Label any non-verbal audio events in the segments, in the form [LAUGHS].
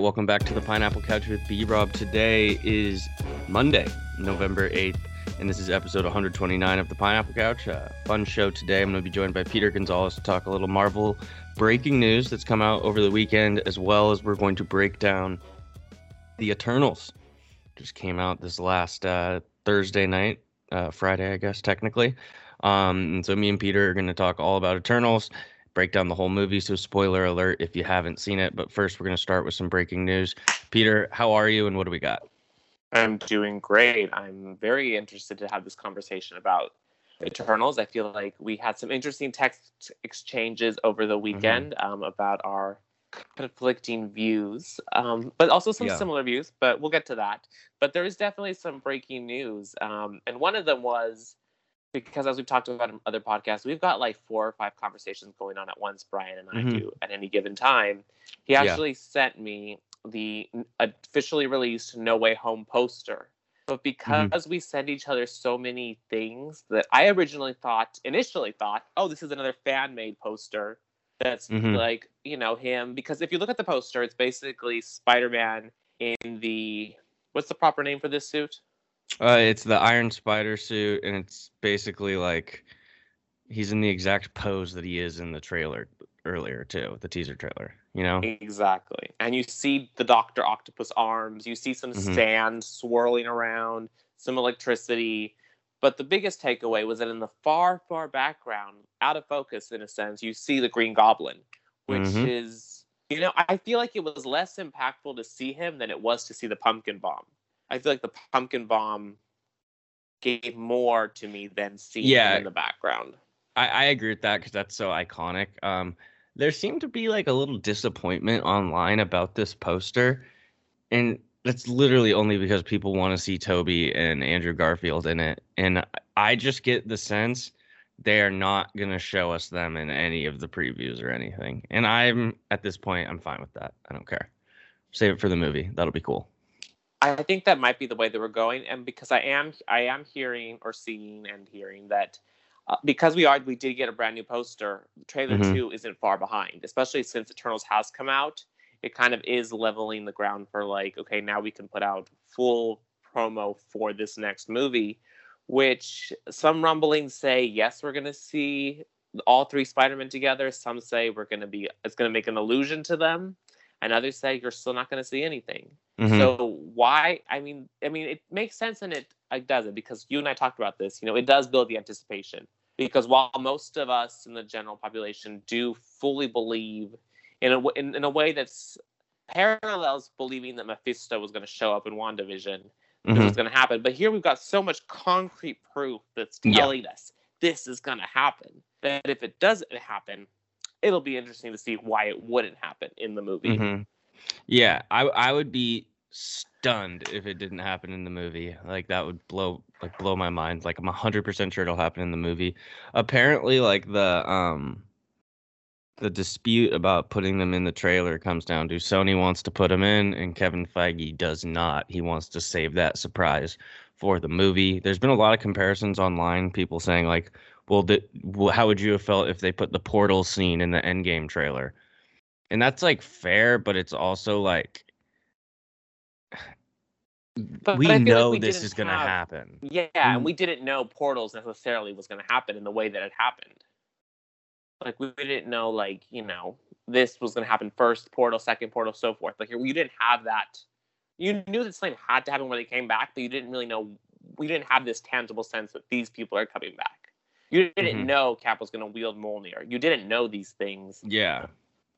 welcome back to the Pineapple Couch with B Rob. Today is Monday, November 8th, and this is episode 129 of the Pineapple Couch. Uh, fun show today. I'm going to be joined by Peter Gonzalez to talk a little Marvel breaking news that's come out over the weekend, as well as we're going to break down the Eternals. Just came out this last uh, Thursday night, uh, Friday, I guess, technically. Um, and so me and Peter are going to talk all about Eternals, break down the whole movie. So spoiler alert if you haven't seen it. But first, we're going to start with some breaking news. Peter, how are you, and what do we got? I'm doing great. I'm very interested to have this conversation about Eternals. I feel like we had some interesting text exchanges over the weekend mm-hmm. um, about our conflicting views, um, but also some yeah. similar views. But we'll get to that. But there is definitely some breaking news, um, and one of them was because as we've talked about in other podcasts, we've got like four or five conversations going on at once. Brian and I mm-hmm. do at any given time. He actually yeah. sent me the officially released No Way Home poster. But mm-hmm. because mm-hmm. we send each other so many things that I originally thought, initially thought, oh, this is another fan made poster that's mm-hmm. like, you know, him. Because if you look at the poster, it's basically Spider Man in the, what's the proper name for this suit? Uh, it's the Iron Spider suit, and it's basically like he's in the exact pose that he is in the trailer earlier too, the teaser trailer. You know exactly, and you see the Doctor Octopus arms. You see some mm-hmm. sand swirling around, some electricity. But the biggest takeaway was that in the far, far background, out of focus in a sense, you see the Green Goblin, which mm-hmm. is, you know, I feel like it was less impactful to see him than it was to see the pumpkin bomb. I feel like the pumpkin bomb gave more to me than seeing yeah, in the background. I, I agree with that because that's so iconic. Um, there seemed to be like a little disappointment online about this poster, and that's literally only because people want to see Tobey and Andrew Garfield in it, and I just get the sense they are not going to show us them in any of the previews or anything. And I'm at this point, I'm fine with that. I don't care. Save it for the movie. That'll be cool. I think that might be the way that we're going, and because I am I am hearing or seeing and hearing that uh, because we are we did get a brand new poster. Trailer mm-hmm. two isn't far behind, especially since Eternals has come out. It kind of is leveling the ground for like okay now we can put out full promo for this next movie, which some rumblings say yes we're gonna see all three Spider-Men together. Some say we're gonna be it's gonna make an allusion to them and others say you're still not going to see anything. Mm-hmm. So why? I mean, I mean, it makes sense and it, it doesn't because you and I talked about this. You know, it does build the anticipation because while most of us in the general population do fully believe in a in, in a way that's parallels believing that Mephisto was going to show up in WandaVision, mm-hmm. this was going to happen. But here we've got so much concrete proof that's telling yeah. us this is going to happen. That if it doesn't happen, it'll be interesting to see why it wouldn't happen in the movie. Mm-hmm. Yeah, I I would be stunned if it didn't happen in the movie. Like that would blow like blow my mind. Like I'm hundred percent sure it'll happen in the movie. Apparently, like the um the dispute about putting them in the trailer comes down to Sony wants to put them in and Kevin Feige does not. He wants to save that surprise for the movie. There's been a lot of comparisons online, people saying like, well, the, well, how would you have felt if they put the portal scene in the Endgame trailer? And that's like fair, but it's also like but, we know like we this is going to happen. Yeah, and we didn't know portals necessarily was going to happen in the way that it happened. Like we didn't know, like you know, this was going to happen first portal, second portal, so forth. Like you didn't have that. You knew that something had to happen when they came back, but you didn't really know. We didn't have this tangible sense that these people are coming back. You didn't mm-hmm. know Cap was going to wield Mjolnir. You didn't know these things. Yeah.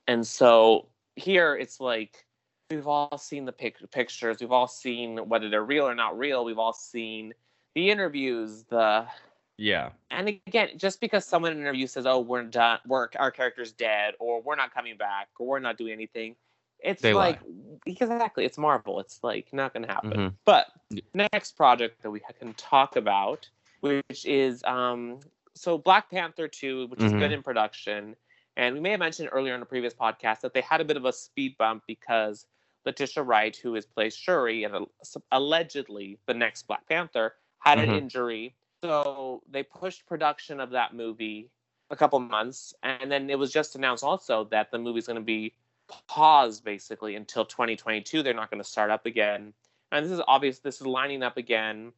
And so here it's like we've all seen the pic- pictures. We've all seen whether they're real or not real. We've all seen the interviews, the yeah. And again, just because someone in an interview says, "Oh, we're done, we're our character's dead, or we're not coming back, or we're not doing anything," it's they like lie. exactly, it's Marvel. It's like not going to happen. Mm-hmm. But next project that we can talk about, which is um, so Black Panther 2, which is mm-hmm. good in production, and we may have mentioned earlier in a previous podcast that they had a bit of a speed bump because Letitia Wright, who is played Shuri and allegedly the next Black Panther, had mm-hmm. an injury. So they pushed production of that movie a couple months, and then it was just announced also that the movie's going to be paused basically until 2022. They're not going to start up again. And this is obvious. This is lining up again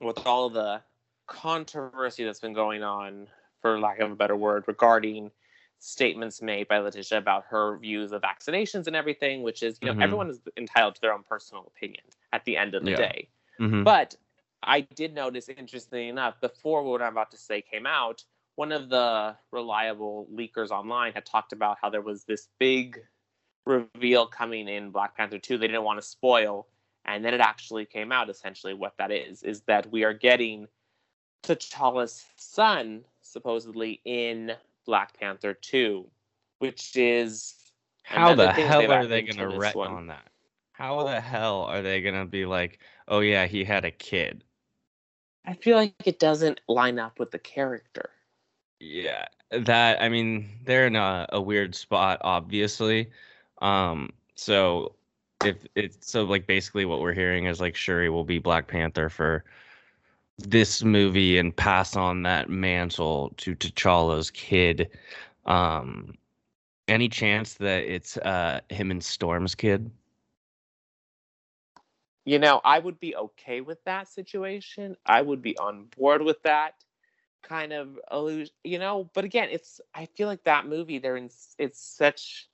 with all the controversy that's been going on, for lack of a better word, regarding statements made by Letitia about her views of vaccinations and everything, which is, you know, Mhm. everyone is entitled to their own personal opinion at the end of the Yeah. day. Mhm. But I did notice, interestingly enough, before what I'm about to say came out, one of the reliable leakers online had talked about how there was this big reveal coming in Black Panther 2 they didn't want to spoil. And then it actually came out essentially what that is is that we are getting T'Challa's son, supposedly, in Black Panther 2, which is How the hell are they gonna this retcon one. that? How the hell are they gonna be like, oh yeah, he had a kid? I feel like it doesn't line up with the character. Yeah, that I mean, they're in a, a weird spot, obviously. Um, so if it's so like basically what we're hearing is like Shuri will be Black Panther for this movie and pass on that mantle to T'Challa's kid. Um, any chance that it's uh him and Storm's kid? You know, I would be okay with that situation. I would be on board with that kind of illusion, you know. But again, it's I feel like that movie they're in. It's such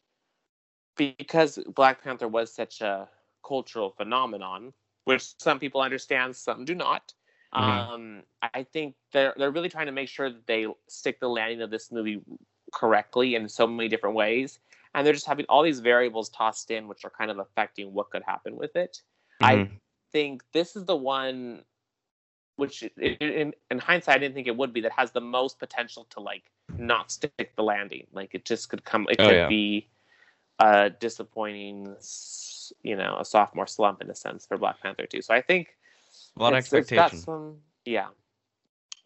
because Black Panther was such a cultural phenomenon, which some people understand, some do not. Mhm. Um, I think they're they're really trying to make sure that they stick the landing of this movie correctly in so many different ways, and they're just having all these variables tossed in, which are kind of affecting what could happen with it. I Mhm. think this is the one which i- i- in, in hindsight I didn't think it would be that has the most potential to like not stick the landing. Like it just could come it Oh, could yeah. be a disappointing you know, a sophomore slump in a sense for Black Panther 2. So I think a lot of it's- got expectation. some yeah.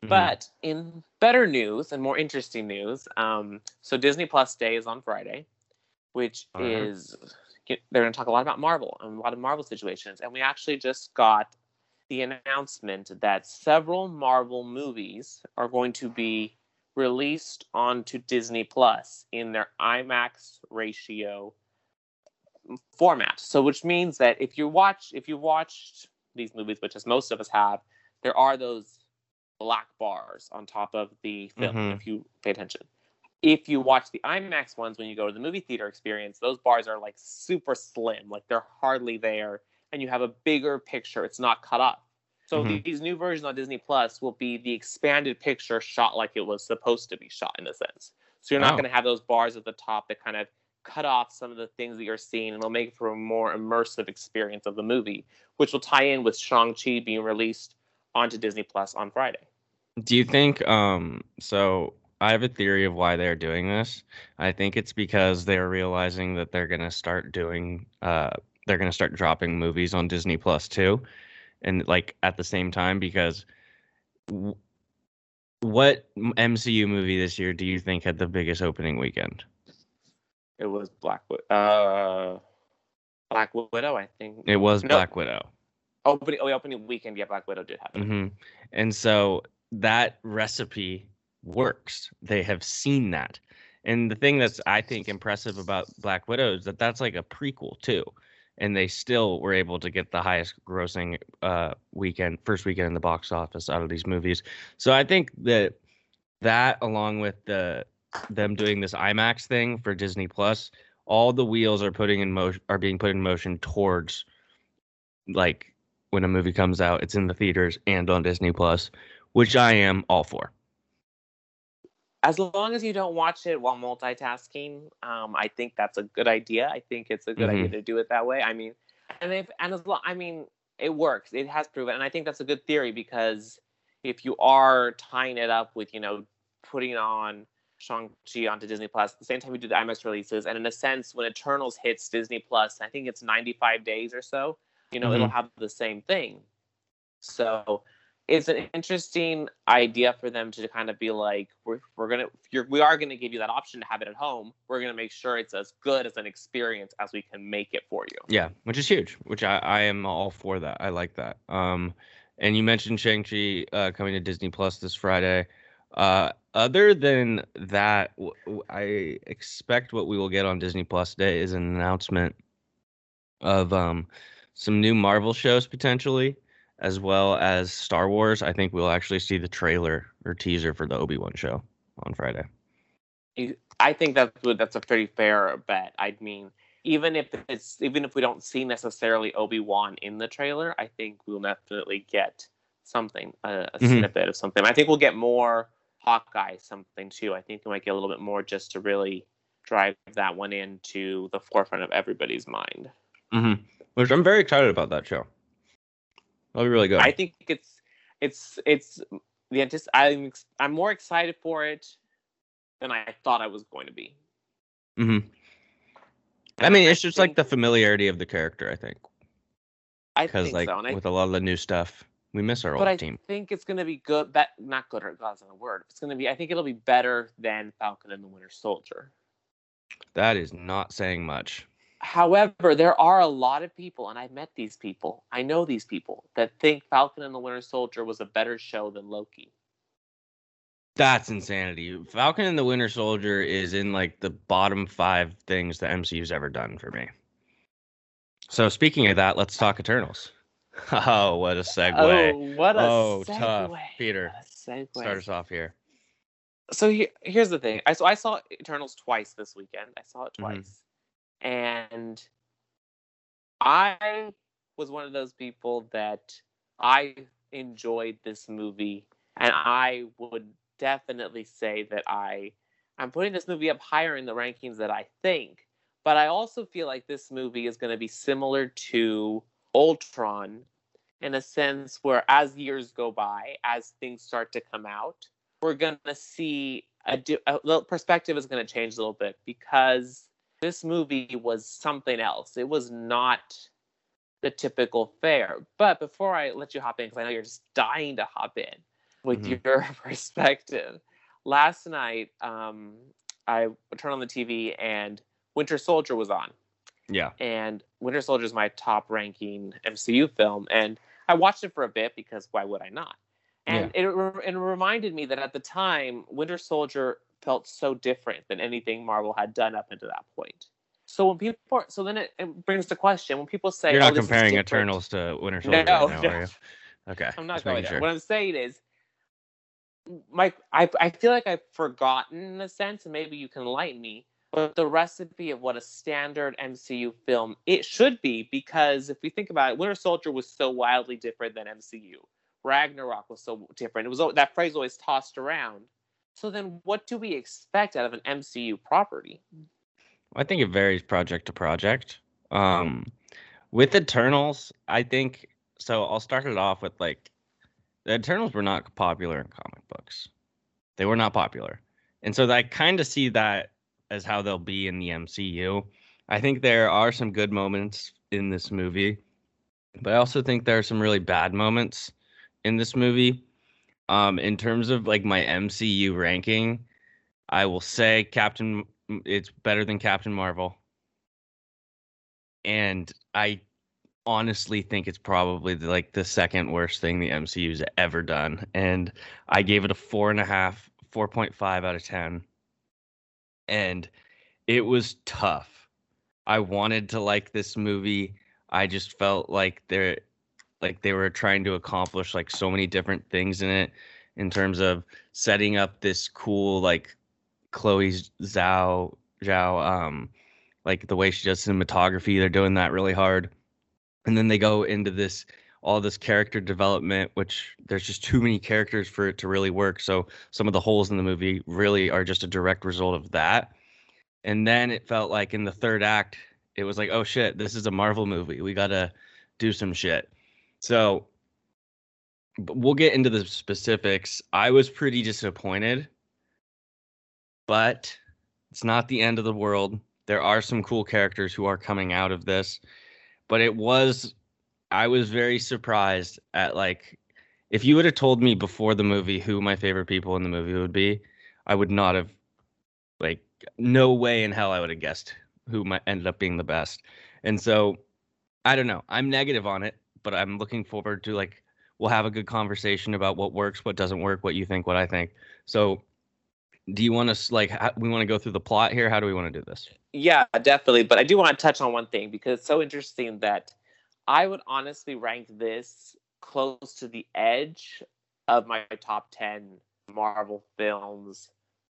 Mhm. But in better news and more interesting news, um, so Disney Plus Day is on Friday, which Uh-huh. is they're going to talk a lot about Marvel and a lot of Marvel situations, and we actually just got the announcement that several Marvel movies are going to be released onto Disney Plus in their IMAX ratio format. So, which means that if you watch, if you watched these movies, which as most of us have, there are those black bars on top of the film. Mhm. If you pay attention, if you watch the IMAX ones when you go to the movie theater experience, those bars are like super slim, like they're hardly there, and you have a bigger picture. It's not cut up. So Mhm. these new versions on Disney Plus will be the expanded picture shot like it was supposed to be shot in a sense. So you're not Oh. going to have those bars at the top that kind of cut off some of the things that you're seeing, and it'll make for a more immersive experience of the movie, which will tie in with Shang-Chi being released onto Disney Plus on Friday. Do you think um so I have a theory of why they're doing this. I think it's because they're realizing that they're going to start doing uh they're going to start dropping movies on Disney Plus too and like at the same time because w- what MCU movie this year do you think had the biggest opening weekend? It was Black Wi- uh Black Widow, I think. It was No. Black Widow. Opening, oh, opening weekend, yeah, Black Widow did happen. hmm And so that recipe works. They have seen that. And the thing that's I think impressive about Black Widow is that that's like a prequel too. And they still were able to get the highest grossing uh weekend first weekend in the box office out of these movies. So I think that that along with the them doing this IMAX thing for Disney Plus, all the wheels are putting in motion are being put in motion towards like when a movie comes out, it's in the theaters and on Disney Plus, which I am all for. As long as you don't watch it while multitasking, um, I think that's a good idea. I think it's a good idea Mhm. to do it that way. I mean, and if and as long, I mean, it works. It has proven, and I think that's a good theory because if you are tying it up with, you know, putting on Shang-Chi onto Disney Plus at the same time you do the IMAX releases, and in a sense, when Eternals hits Disney Plus, I think it's 95 days or so, you know, it'll Mhm. have the same thing. So it's an interesting idea for them to kind of be like, we're, we're gonna, you're, we are gonna give you that option to have it at home. We're gonna make sure it's as good as an experience as we can make it for you. Yeah, which is huge. Which I, I am all for that. I like that. Um, and you mentioned Shang Chi uh, coming to Disney Plus this Friday. Uh, other than that, I expect what we will get on Disney Plus Day is an announcement of um some new Marvel shows potentially, as well as Star Wars. I think we'll actually see the trailer or teaser for the Obi Wan show on Friday. I think that's that's a pretty fair bet. I mean, even if it's even if we don't see necessarily Obi Wan in the trailer, I think we'll definitely get something, a, a mm-hmm. snippet of something. I think we'll get more Hawkeye something too. I think we might get a little bit more just to really drive that one into the forefront of everybody's mind. Mm-hmm. Which I'm very excited about that show. That'll be really good. I think it's it's it's the antis- I'm I'm more excited for it than I thought I was going to be. Hmm. I mean, it's just like the familiarity of the character. I think. I think like so. with I, a lot of the new stuff, we miss our old but I team. I think it's going to be good. But not good or God's not a word. It's going to be. I think it'll be better than Falcon and the Winter Soldier. That is not saying much. However, there are a lot of people, and I've met these people. I know these people that think Falcon and the Winter Soldier was a better show than Loki. That's insanity. Falcon and the Winter Soldier is in like the bottom five things the MCU's ever done for me. So speaking of that, let's talk Eternals. [LAUGHS] Oh, what a segue! Oh, what a oh, segue. tough, Peter. Start us off here. So he, here's the thing. I so I saw Eternals twice this weekend. I saw it mm-hmm. twice, mm-hmm. and I was one of those people that I enjoyed this movie, and I would definitely say that I I'm putting this movie up higher in the rankings that I think, but I also feel like this movie is going to be similar to Ultron in a sense where as years go by, as things start to come out, we're going to see a, a little perspective is going to change a little bit because this movie was something else. It was not the typical fare. But before I let you hop in, because I know you're just dying to hop in, with mm-hmm. your [LAUGHS] perspective. Last night, um, I turned on the TV and Winter Soldier was on. Yeah. And Winter Soldier is my top ranking MCU film. And I watched it for a bit because why would I not? And yeah. it, it reminded me that at the time, Winter Soldier felt so different than anything Marvel had done up until that point. So when people, so then it, it brings the question: when people say, "You're not oh, comparing Eternals to Winter Soldier," no, right now, no. are you? Okay, I'm not going there. Sure. What I'm saying is, my I, I feel like I've forgotten in a sense, and maybe you can enlighten me. But the recipe of what a standard MCU film it should be, because if we think about it, Winter Soldier was so wildly different than MCU. Ragnarok was so different. It was that phrase always tossed around. So then, what do we expect out of an MCU property? I think it varies project to project. Um, with Eternals, I think so. I'll start it off with like the Eternals were not popular in comic books. They were not popular. And so I kind of see that as how they'll be in the MCU. I think there are some good moments in this movie, but I also think there are some really bad moments in this movie. Um, in terms of like my MCU ranking, I will say Captain it's better than Captain Marvel. And I honestly think it's probably the, like the second worst thing the MCU's ever done, and I gave it a four and a half, four point five out of ten, and it was tough. I wanted to like this movie. I just felt like they're like they were trying to accomplish like so many different things in it in terms of setting up this cool like Chloe Zhao Zhao um like the way she does cinematography they're doing that really hard and then they go into this all this character development which there's just too many characters for it to really work. So some of the holes in the movie really are just a direct result of that. And then it felt like in the third act it was like oh shit this is a marvel movie. We gotta do some shit. So we'll get into the specifics. I was pretty disappointed but it's not the end of the world. There are some cool characters who are coming out of this but it was I was very surprised at like if you would have told me before the movie who my favorite people in the movie would be, I would not have like no way in hell I would have guessed who might ended up being the best. And so I don't know. I'm negative on it, but I'm looking forward to like we'll have a good conversation about what works, what doesn't work, what you think, what I think. So do you want to like how, we want to go through the plot here? How do we want to do this? Yeah, definitely. But I do want to touch on one thing because it's so interesting that I would honestly rank this close to the edge of my top 10 Marvel films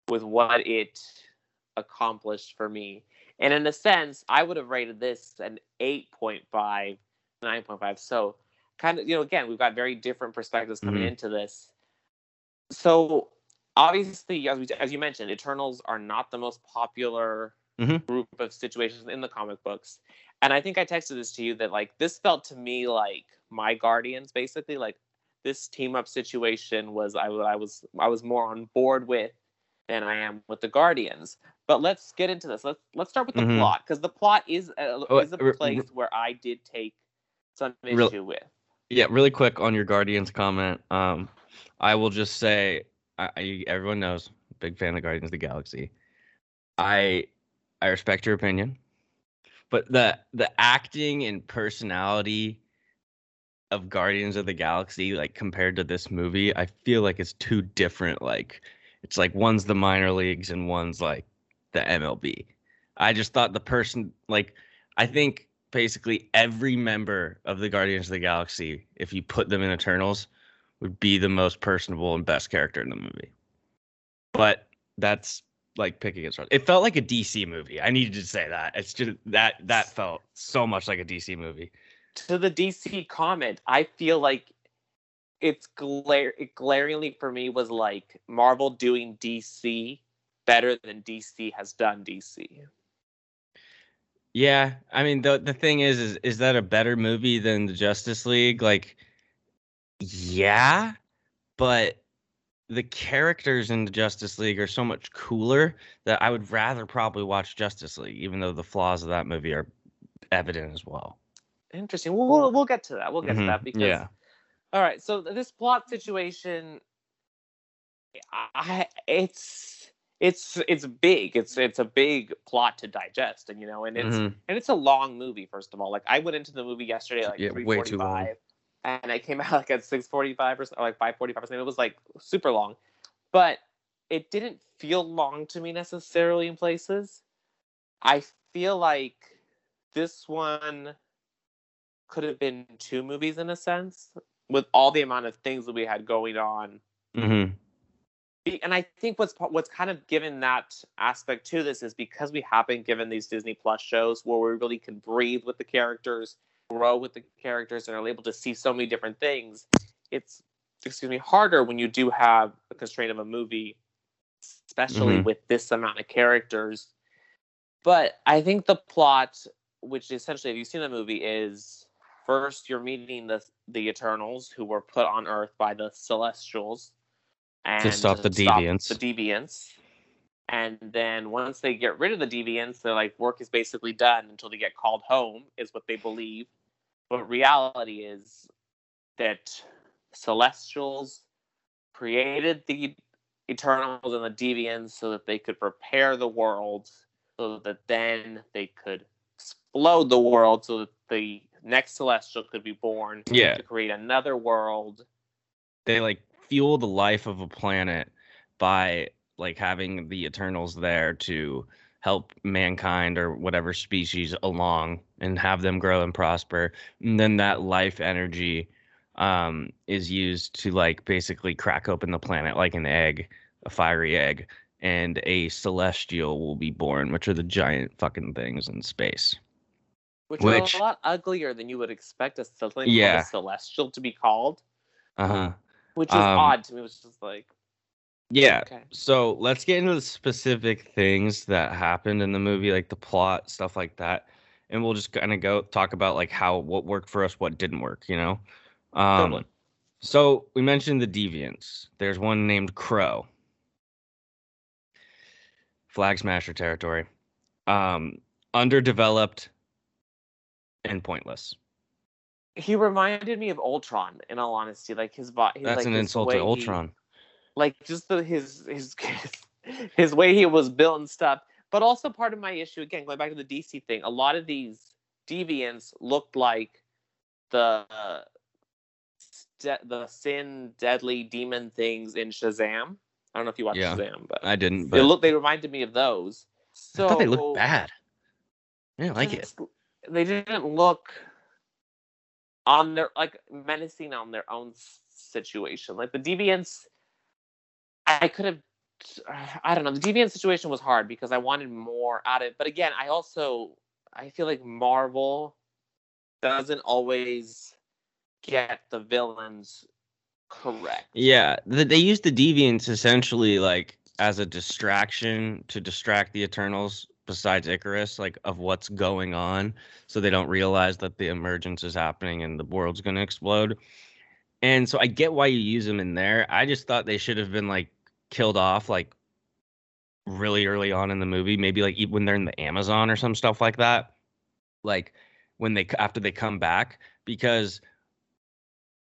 with what it accomplished for me. And in a sense, I would have rated this an 8.5, 9.5. So, kind of, you know, again, we've got very different perspectives coming Mhm. into this. So, obviously, as, we, as you mentioned, Eternals are not the most popular Mhm. group of situations in the comic books. And I think I texted this to you that, like, this felt to me like my Guardians, basically. Like, this team up situation was I, I was I was more on board with than I am with the Guardians. But let's get into this. Let's let's start with the Mhm. plot because the plot is a, Oh, is a place where I did take some issue with. Yeah, really quick on your Guardians comment. Um, I will just say, I, I, everyone knows, big fan of Guardians of the Galaxy. I I respect your opinion, but the the acting and personality of Guardians of the Galaxy, like compared to this movie, I feel like it's two different. Like, it's like one's the minor leagues and one's like the MLB. I just thought the person, like, I think basically every member of the Guardians of the Galaxy, if you put them in Eternals, would be the most personable and best character in the movie. But that's like picking it. It felt like a DC movie. I needed to say that. It's just that that felt so much like a DC movie. To the DC comment, I feel like it's glare it glaringly for me was like Marvel doing DC better than DC has done DC. Yeah, I mean the the thing is is is that a better movie than the Justice League? Like yeah, but the characters in the Justice League are so much cooler that I would rather probably watch Justice League even though the flaws of that movie are evident as well. Interesting. We'll we'll, we'll get to that. We'll get to Mhm, that because yeah. all right. So this plot situation, I it's it's it's big. It's it's a big plot to digest, and you know, and it's Mhm. and it's a long movie. First of all, like I went into the movie yesterday like Yeah, three way too long. five, and I came [LAUGHS] out like at six forty five or, or like five forty five or something. It was like super long, but it didn't feel long to me necessarily in places. I feel like this one could have been two movies in a sense with all the amount of things that we had going on Mhm. And I think what's what's kind of given that aspect to this is because we have been given these Disney Plus shows where we really can breathe with the characters, grow with the characters, and are able to see so many different things. It's excuse me harder when you do have a constraint of a movie, especially Mhm. with this amount of characters. But I think the plot, which essentially, if you've seen the movie, is first you're meeting the the Eternals who were put on Earth by the Celestials and to stop the deviants. The deviants. And then once they get rid of the deviants, they're like work is basically done until they get called home, is what they believe. But reality is that Celestials created the Eternals and the Deviants so that they could prepare the world, so that then they could explode the world, so that the next Celestial could be born Yeah. to create another world. They like fuel the life of a planet by like having the Eternals there to help mankind or whatever species along and have them grow and prosper. And then that life energy um is used to like basically crack open the planet like an egg, a fiery egg, and a celestial will be born, which are the giant fucking things in space. Which, Which- are a lot uglier than you would expect a Yeah. a celestial to be called, Uh-huh. which is Um, odd to me. It was just like, Yeah. okay, So let's get into the specific things that happened in the movie, like the plot, stuff like that, and we'll just kind of go talk about like how what worked for us, what didn't work. You know. Um, Totally. So we mentioned the deviants. There's one named Kro. Flag Smasher territory. Um, underdeveloped and pointless. he reminded me of Ultron. In all honesty, like his body. That's like an insult way to he- Ultron. Like just the his his [LAUGHS] his way he was built and stuff. But also part of my issue again, going back to the DC thing, a lot of these deviants looked like the uh, st- the sin deadly demon things in Shazam. I don't know if you watched Yeah. Shazam, but I didn't, they but look they reminded me of those. So I thought they looked bad. I didn't like it. They didn't look on their like menacing on their own situation. Like the deviants, I could have. [SIGHS] I don't know. The deviant situation was hard because I wanted more out of it. But again, I also I feel like Marvel doesn't always get the villains correct. Yeah, the, they use the deviants essentially like as a distraction to distract the Eternals. Besides Ikaris, like of what's going on, so they don't realize that the emergence is happening and the world's going to explode. And so I get why you use them in there. I just thought they should have been like killed off like really early on in the movie, maybe like when they're in the Amazon or some stuff like that. Like when they after they come back because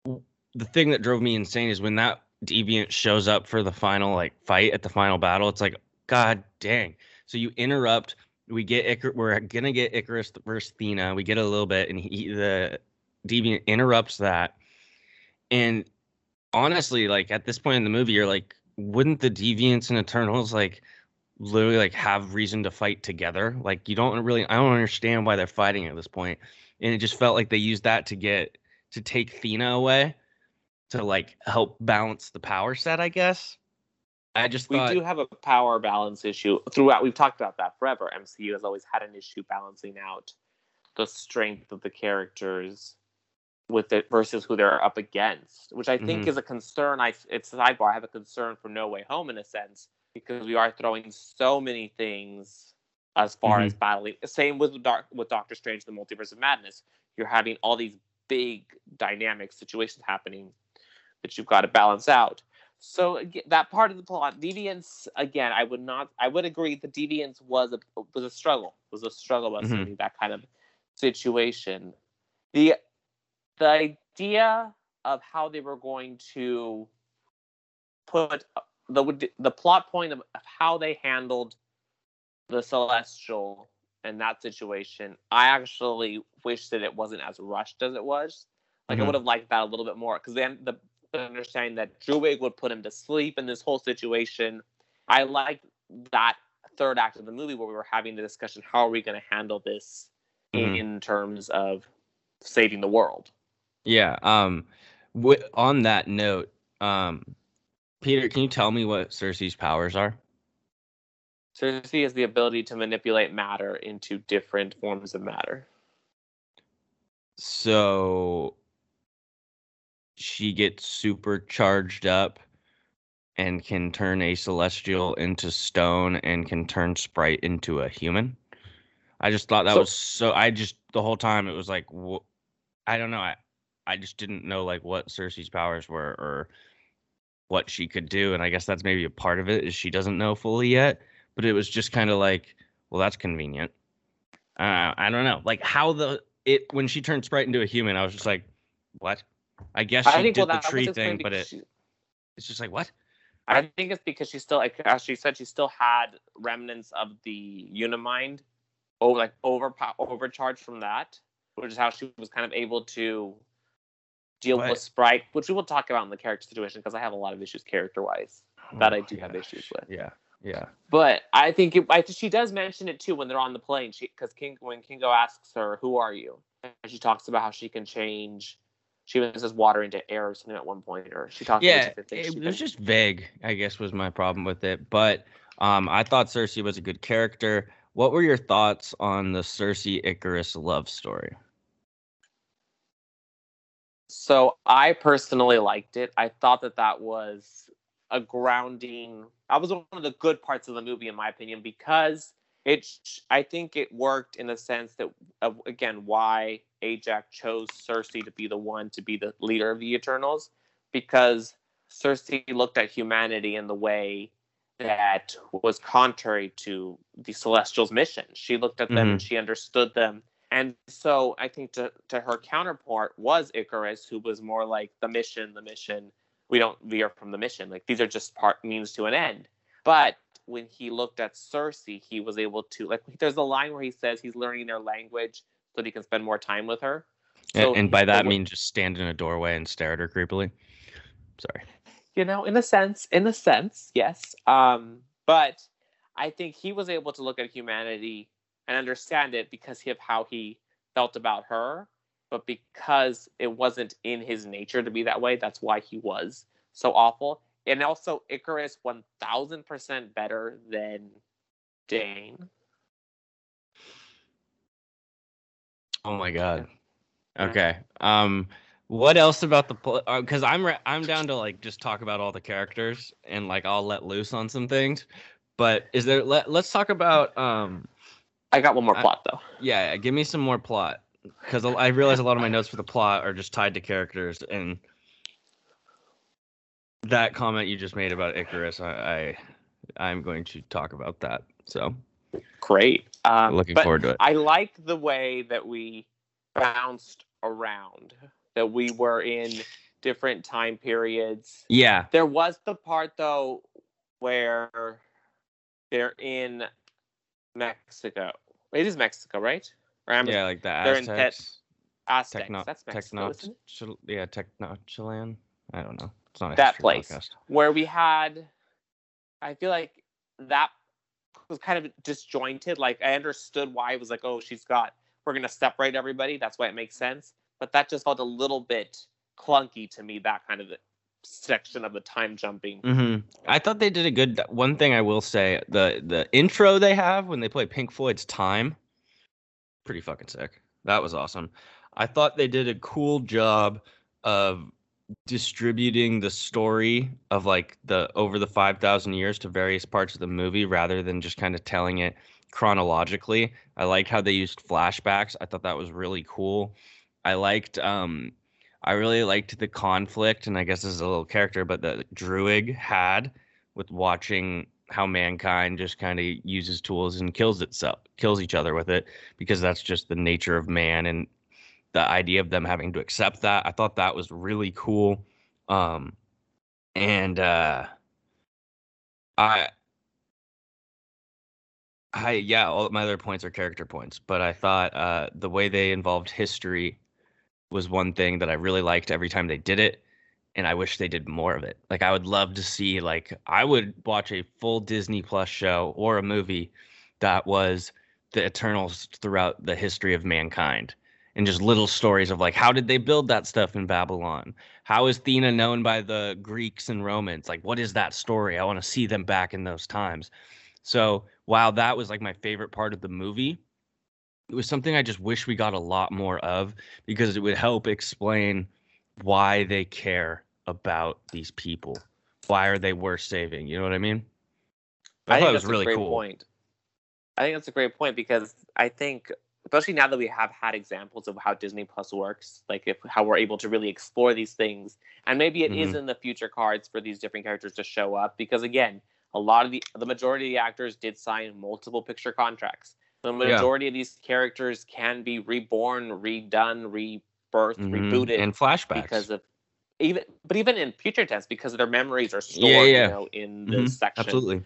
the thing that drove me insane is when that deviant shows up for the final like fight at the final battle it's like god dang so you interrupt we get Icar- we're gonna get Ikaris versus Thena we get a little bit and he the deviant interrupts that and honestly like at this point in the movie you're like wouldn't the deviants and eternals like literally like have reason to fight together like you don't really i don't understand why they're fighting at this point. and it just felt like they used that to get to take Thena away to like help balance the power set, I guess. I just we thought do have a power balance issue throughout. We've talked about that forever. MCU has always had an issue balancing out the strength of the characters with it versus who they're up against, which I think Mhm. is a concern. I it's a sidebar. I have a concern for No Way Home in a sense because we are throwing so many things as far Mhm. as battling. Same with Dark with Doctor Strange: The Multiverse of Madness. You're having all these big dynamic situations happening that you've got to balance out. So aga- that part of the plot, deviants. Again, I would not. I would agree. The deviants was a was a struggle. Was a struggle with Mhm. that kind of situation. The the idea of how they were going to put the the plot point of, of how they handled the celestial in that situation. I actually wish that it wasn't as rushed as it was. Like I Mhm. would have liked that a little bit more because then the the understanding that Druig would put him to sleep in this whole situation. I like that third act of the movie where we were having the discussion: how are we going to handle this Mhm. in terms of saving the world? Yeah. Um, wi- on that note, um, Peter, can you tell me what Cersei's powers are? Cersei has the ability to manipulate matter into different forms of matter. So she gets super charged up and can turn a celestial into stone and can turn Sprite into a human. I just thought that So- was so. I just the whole time it was like, wh- I don't know. I I just didn't know like what Cersei's powers were or what she could do, and I guess that's maybe a part of it is she doesn't know fully yet. But it was just kind of like, well, that's convenient. Uh, I don't know, like how the it when she turned Sprite into a human, I was just like, what? I guess she I think did well, the tree thing, but it she- it's just like what? I think it's because she still, like as she said, she still had remnants of the Unimind, oh, like over overcharged from that, which is how she was kind of able to deal with Sprite, which we will talk about in the character situation because I have a lot of issues character wise that Oh, I do have issues with. Yeah, yeah. But I think it, I, she does mention it too when they're on the plane. She because King when Kingo asks her, "Who are you?" and she talks about how she can change. She says water into air or something at one point, or she talks Yeah, about different things. it, it was just vague. I guess was my problem with it. But um, I thought Cersei was a good character. What were your thoughts on the Cersei Ikaris love story? So I personally liked it. I thought that that was a grounding. That was one of the good parts of the movie, in my opinion, because it. I think it worked in the sense that, of, again, why Ajak chose Cersei to be the one to be the leader of the Eternals, because Cersei looked at humanity in the way that was contrary to the Celestials' mission. She looked at them and mm-hmm. she understood them and so I think to, to her counterpart was Ikaris, who was more like the mission, the mission. We don't veer from the mission. Like these are just part means to an end. But when he looked at Cersei, he was able to like there's a line where he says he's learning their language so that he can spend more time with her. And, So and by that mean just stand in a doorway and stare at her creepily. Sorry. you know, in a sense, in a sense, yes. Um, but I think he was able to look at humanity and understand it because of how he felt about her. But because it wasn't in his nature to be that way, that's why he was so awful. And also, Ikaris 1000% better than Dane. Oh my god. Okay. Um what else about the because uh, I'm re- I'm down to like just talk about all the characters and like I'll let loose on some things. But is there let, let's talk about um I got one more plot though. Yeah, yeah, give me some more plot because I realize a lot of my notes for the plot are just tied to characters and that comment you just made about Ikaris, I, I I'm going to talk about that. So great. Um, looking forward to it. I like the way that we bounced around. That we were in different time periods. Yeah. There was the part though where they're in Mexico. It is Mexico, right? Yeah, like the Aztecs. They're in Pet- Aztecs. Techno- That's Mexico, Techno- yeah, Technochilan. I don't know. It's not that place podcast. where we had. I feel like that was kind of disjointed. Like I understood why it was like, oh, she's got. We're gonna separate everybody. That's why it makes sense. But that just felt a little bit clunky to me. That kind of section of the time jumping. Mm-hmm. I thought they did a good. One thing I will say, the the intro they have when they play Pink Floyd's "Time," pretty fucking sick. That was awesome. I thought they did a cool job of distributing the story of like the over the 5000 years to various parts of the movie rather than just kind of telling it chronologically i liked how they used flashbacks i thought that was really cool i liked um i really liked the conflict and i guess this is a little character but the Druig had with watching how mankind just kind of uses tools and kills itself kills each other with it because that's just the nature of man and the idea of them having to accept that. I thought that was really cool. Um, and uh, I, I yeah, all my other points are character points, but I thought uh, the way they involved history was one thing that I really liked every time they did it, and I wish they did more of it. Like I would love to see like I would watch a full Disney Plus show or a movie that was the Eternals throughout the history of mankind and just little stories of like how did they build that stuff in Babylon? How is Thena known by the Greeks and Romans? Like what is that story? I want to see them back in those times. So while that was like my favorite part of the movie, it was something I just wish we got a lot more of because it would help explain why they care about these people. Why are they worth saving? You know what I mean? I, I thought it was really cool. Point. I think that's a great point because I think especially now that we have had examples of how Disney Plus works, like if how we're able to really explore these things, and maybe it mm-hmm. is in the future cards for these different characters to show up. Because again, a lot of the the majority of the actors did sign multiple picture contracts. The majority yeah. of these characters can be reborn, redone, rebirthed, mm-hmm. rebooted, and flashbacks because of even, but even in future tense because their memories are stored, yeah, yeah. you know, in this mm-hmm. section. Absolutely.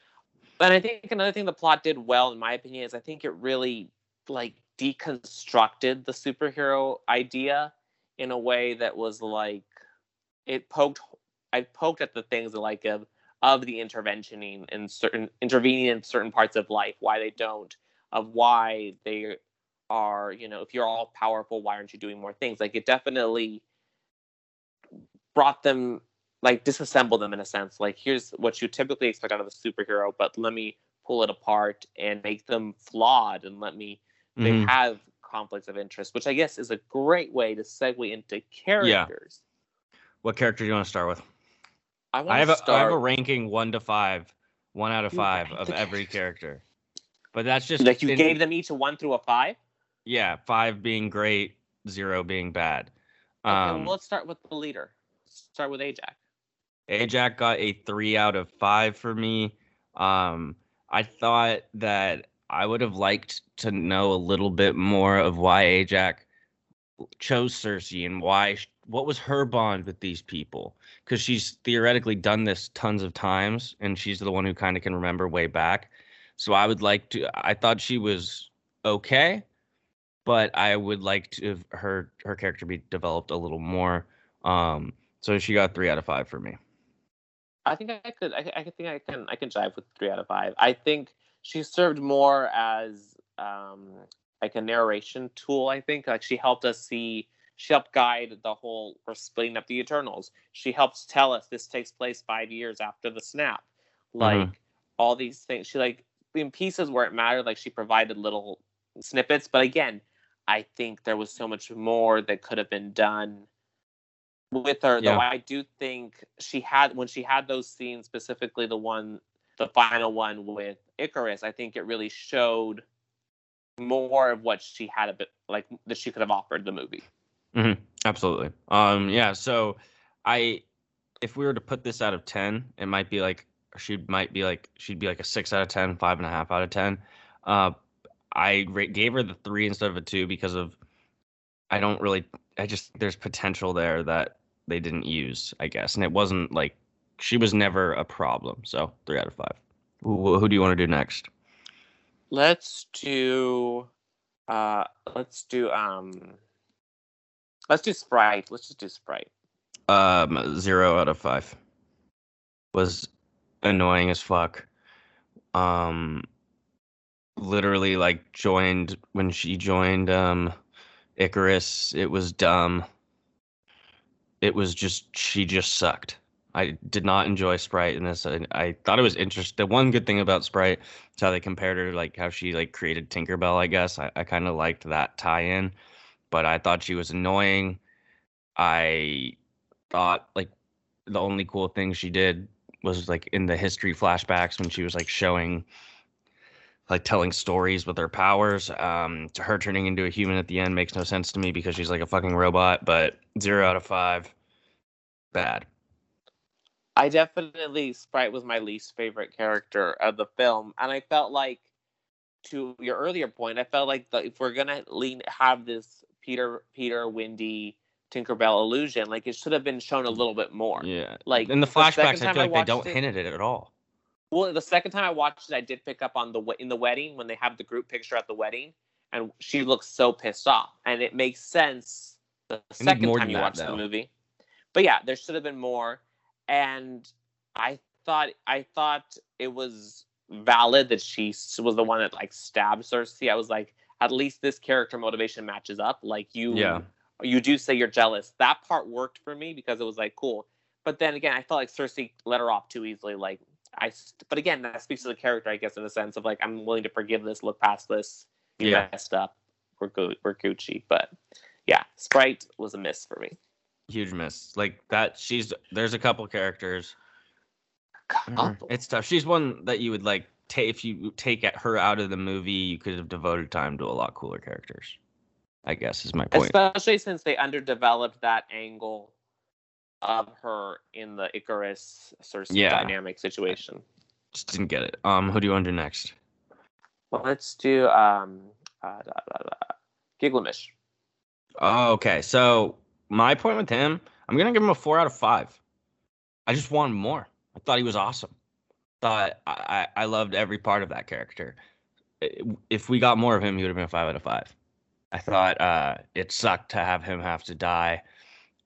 And I think another thing the plot did well, in my opinion, is I think it really like deconstructed the superhero idea in a way that was like it poked I poked at the things like of of the interventioning in certain intervening in certain parts of life, why they don't, of why they are, you know, if you're all powerful, why aren't you doing more things? Like it definitely brought them like disassemble them in a sense. Like here's what you typically expect out of a superhero, but let me pull it apart and make them flawed and let me they mm-hmm. have conflicts of interest, which I guess is a great way to segue into characters. Yeah. What character do you want to start with? I, I have a, start... I have a ranking one to five, one out of five of every character. But that's just like you in, gave them each a one through a five. Yeah, five being great, zero being bad. Um, well, let's start with the leader. Start with Ajak. Ajak got a three out of five for me. Um, I thought that I would have liked to know a little bit more of why Ajak chose Cersei and why what was her bond with these people because she's theoretically done this tons of times and she's the one who kind of can remember way back. So I would like to. I thought she was okay, but I would like to her her character be developed a little more. Um, so she got three out of five for me. I think I could. I, I think I can. I can jive with three out of five. I think she served more as um, like a narration tool. I think like she helped us see. She helped guide the whole. We're splitting up the Eternals. She helps tell us this takes place five years after the snap. Like mm-hmm. all these things. She like in pieces where it mattered. Like she provided little snippets. But again, I think there was so much more that could have been done with her. Yeah. Though I do think she had when she had those scenes, specifically the one, the final one with Ikaris. I think it really showed more of what she had a bit like that she could have offered the movie. Mm-hmm. Absolutely. Um. Yeah. So, I, if we were to put this out of ten, it might be like she might be like she'd be like a six out of ten, five and a half out of ten. Uh, I gave her the three instead of a two because of I don't really I just there's potential there that they didn't use, I guess, and it wasn't like she was never a problem. So three out of five. Who, who do you want to do next? Let's do uh let's do um let's do Sprite. Let's just do Sprite. Um zero out of five. Was annoying as fuck. Um literally like joined when she joined um Ikaris. It was dumb. It was just she just sucked. I did not enjoy Sprite in this. I, I thought it was interesting. The one good thing about Sprite is how they compared her, like how she like created Tinkerbell. I guess I, I kind of liked that tie-in, but I thought she was annoying. I thought like the only cool thing she did was like in the history flashbacks when she was like showing like telling stories with her powers. Um, to her turning into a human at the end makes no sense to me because she's like a fucking robot. But zero out of five, bad. I definitely Sprite was my least favorite character of the film, and I felt like, to your earlier point, I felt like the, if we're gonna lean have this Peter Peter Wendy Tinkerbell illusion, like it should have been shown a little bit more. Yeah, like in the flashbacks, the I feel like I they don't it, hint at it at all. Well, the second time I watched it, I did pick up on the in the wedding when they have the group picture at the wedding, and she looks so pissed off, and it makes sense the second time you watch the movie. But yeah, there should have been more, and I thought I thought it was valid that she was the one that like stabbed Sersi. I was like, at least this character motivation matches up. Like you, yeah, you do say you're jealous. That part worked for me because it was like cool. But then again, I felt like Sersi let her off too easily. Like I, but again, that speaks to the character, I guess, in the sense of like I'm willing to forgive this, look past this. You yeah. messed up. We're good. We're Gucci. But yeah, Sprite was a miss for me. Huge miss. Like that. She's there's a couple characters. Couple. Mm, it's tough. She's one that you would like. take if you take her out of the movie, you could have devoted time to a lot cooler characters. I guess is my point. Especially since they underdeveloped that angle of her in the Ikaris Sersi yeah. dynamic situation. Just didn't get it. Um, who do you want to do next? Well, let's do um, uh, da, da, da. Gilgamesh. Oh, okay. So my point with him, I'm gonna give him a four out of five. I just wanted more. I thought he was awesome. Thought I, I loved every part of that character. If we got more of him, he would have been a five out of five. I thought uh, it sucked to have him have to die.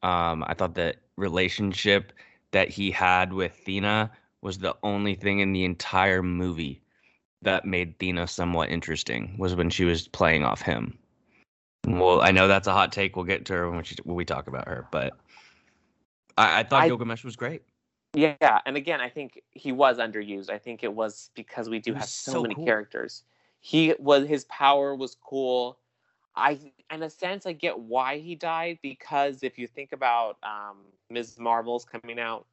Um, I thought the relationship that he had with Thena was the only thing in the entire movie that made Thena somewhat interesting was when she was playing off him. Well, I know that's a hot take. We'll get to her when, she, when we talk about her, but I, I thought I, Gilgamesh was great. Yeah, and again, I think he was underused. I think it was because we do have so, so many cool. characters. He was his power was cool. I, in a sense, I get why he died because if you think about um, Ms. Marvel's coming out,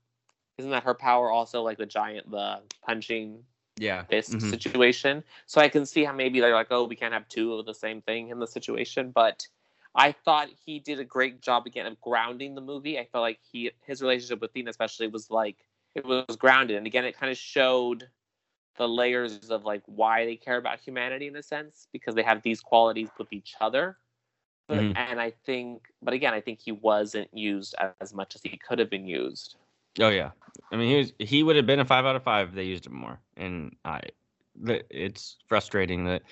isn't that her power also like the giant, the punching yeah fist mm-hmm. situation? So I can see how maybe they're like, oh, we can't have two of the same thing in the situation. But I thought he did a great job again of grounding the movie. I felt like he his relationship with Thena especially was like it was grounded, and again, it kind of showed the layers of like why they care about humanity in a sense because they have these qualities with each other. But, mm-hmm. And I think, but again, I think he wasn't used as much as he could have been used. Oh yeah, I mean he was he would have been a five out of five if they used him more, and I, it's frustrating that